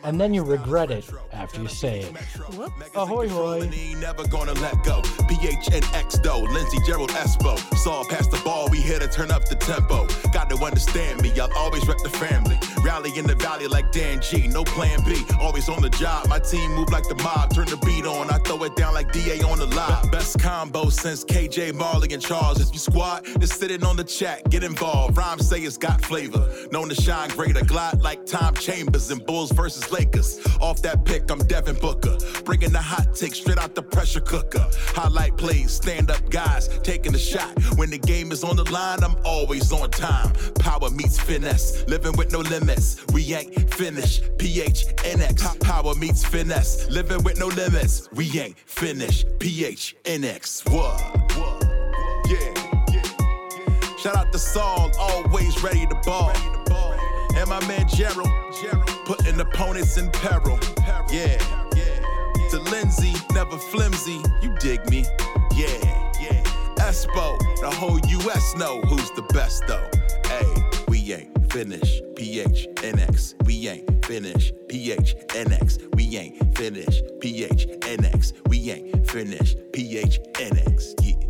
And then you regret it after you say it. Ahoy, hoy. Ain't never gonna let go. PHNX though, Lindsey Gerald Espo. Saw past the ball, we here to turn up the tempo. Got to understand me, I'll always rep the family. Rally in the valley like Dan G, no plan B. Always on the job, my team move like the mob. Turn the beat on, I throw it down like DA on the lot. Best combo since KJ Majerle and Charles. If you squad, just sitting on the chat, get involved. Rhyme say it's got flavor. Known to shine greater, glide like Tom Chambers in Bulls versus Lakers. Off that pick, I'm Devin Booker. Bringing the hot take straight out the pressure cooker. Highlight plays, stand up guys, taking the shot. When the game is on the line, I'm always on time. Power meets finesse, living with no limits. We ain't finished. PHNX. Power meets finesse, living with no limits. We ain't finished. PHNX. What? Yeah. Shout out to Saul, always ready to ball. And my man Gerald, putting opponents in peril. Yeah, yeah. To Lindsay, never flimsy. You dig me? Yeah, yeah. Espo, the whole US know who's the best though. Hey, we ain't finished. PHNX, we ain't finished. PHNX, we ain't finished. PHNX, we ain't finished. PHNX, yeah.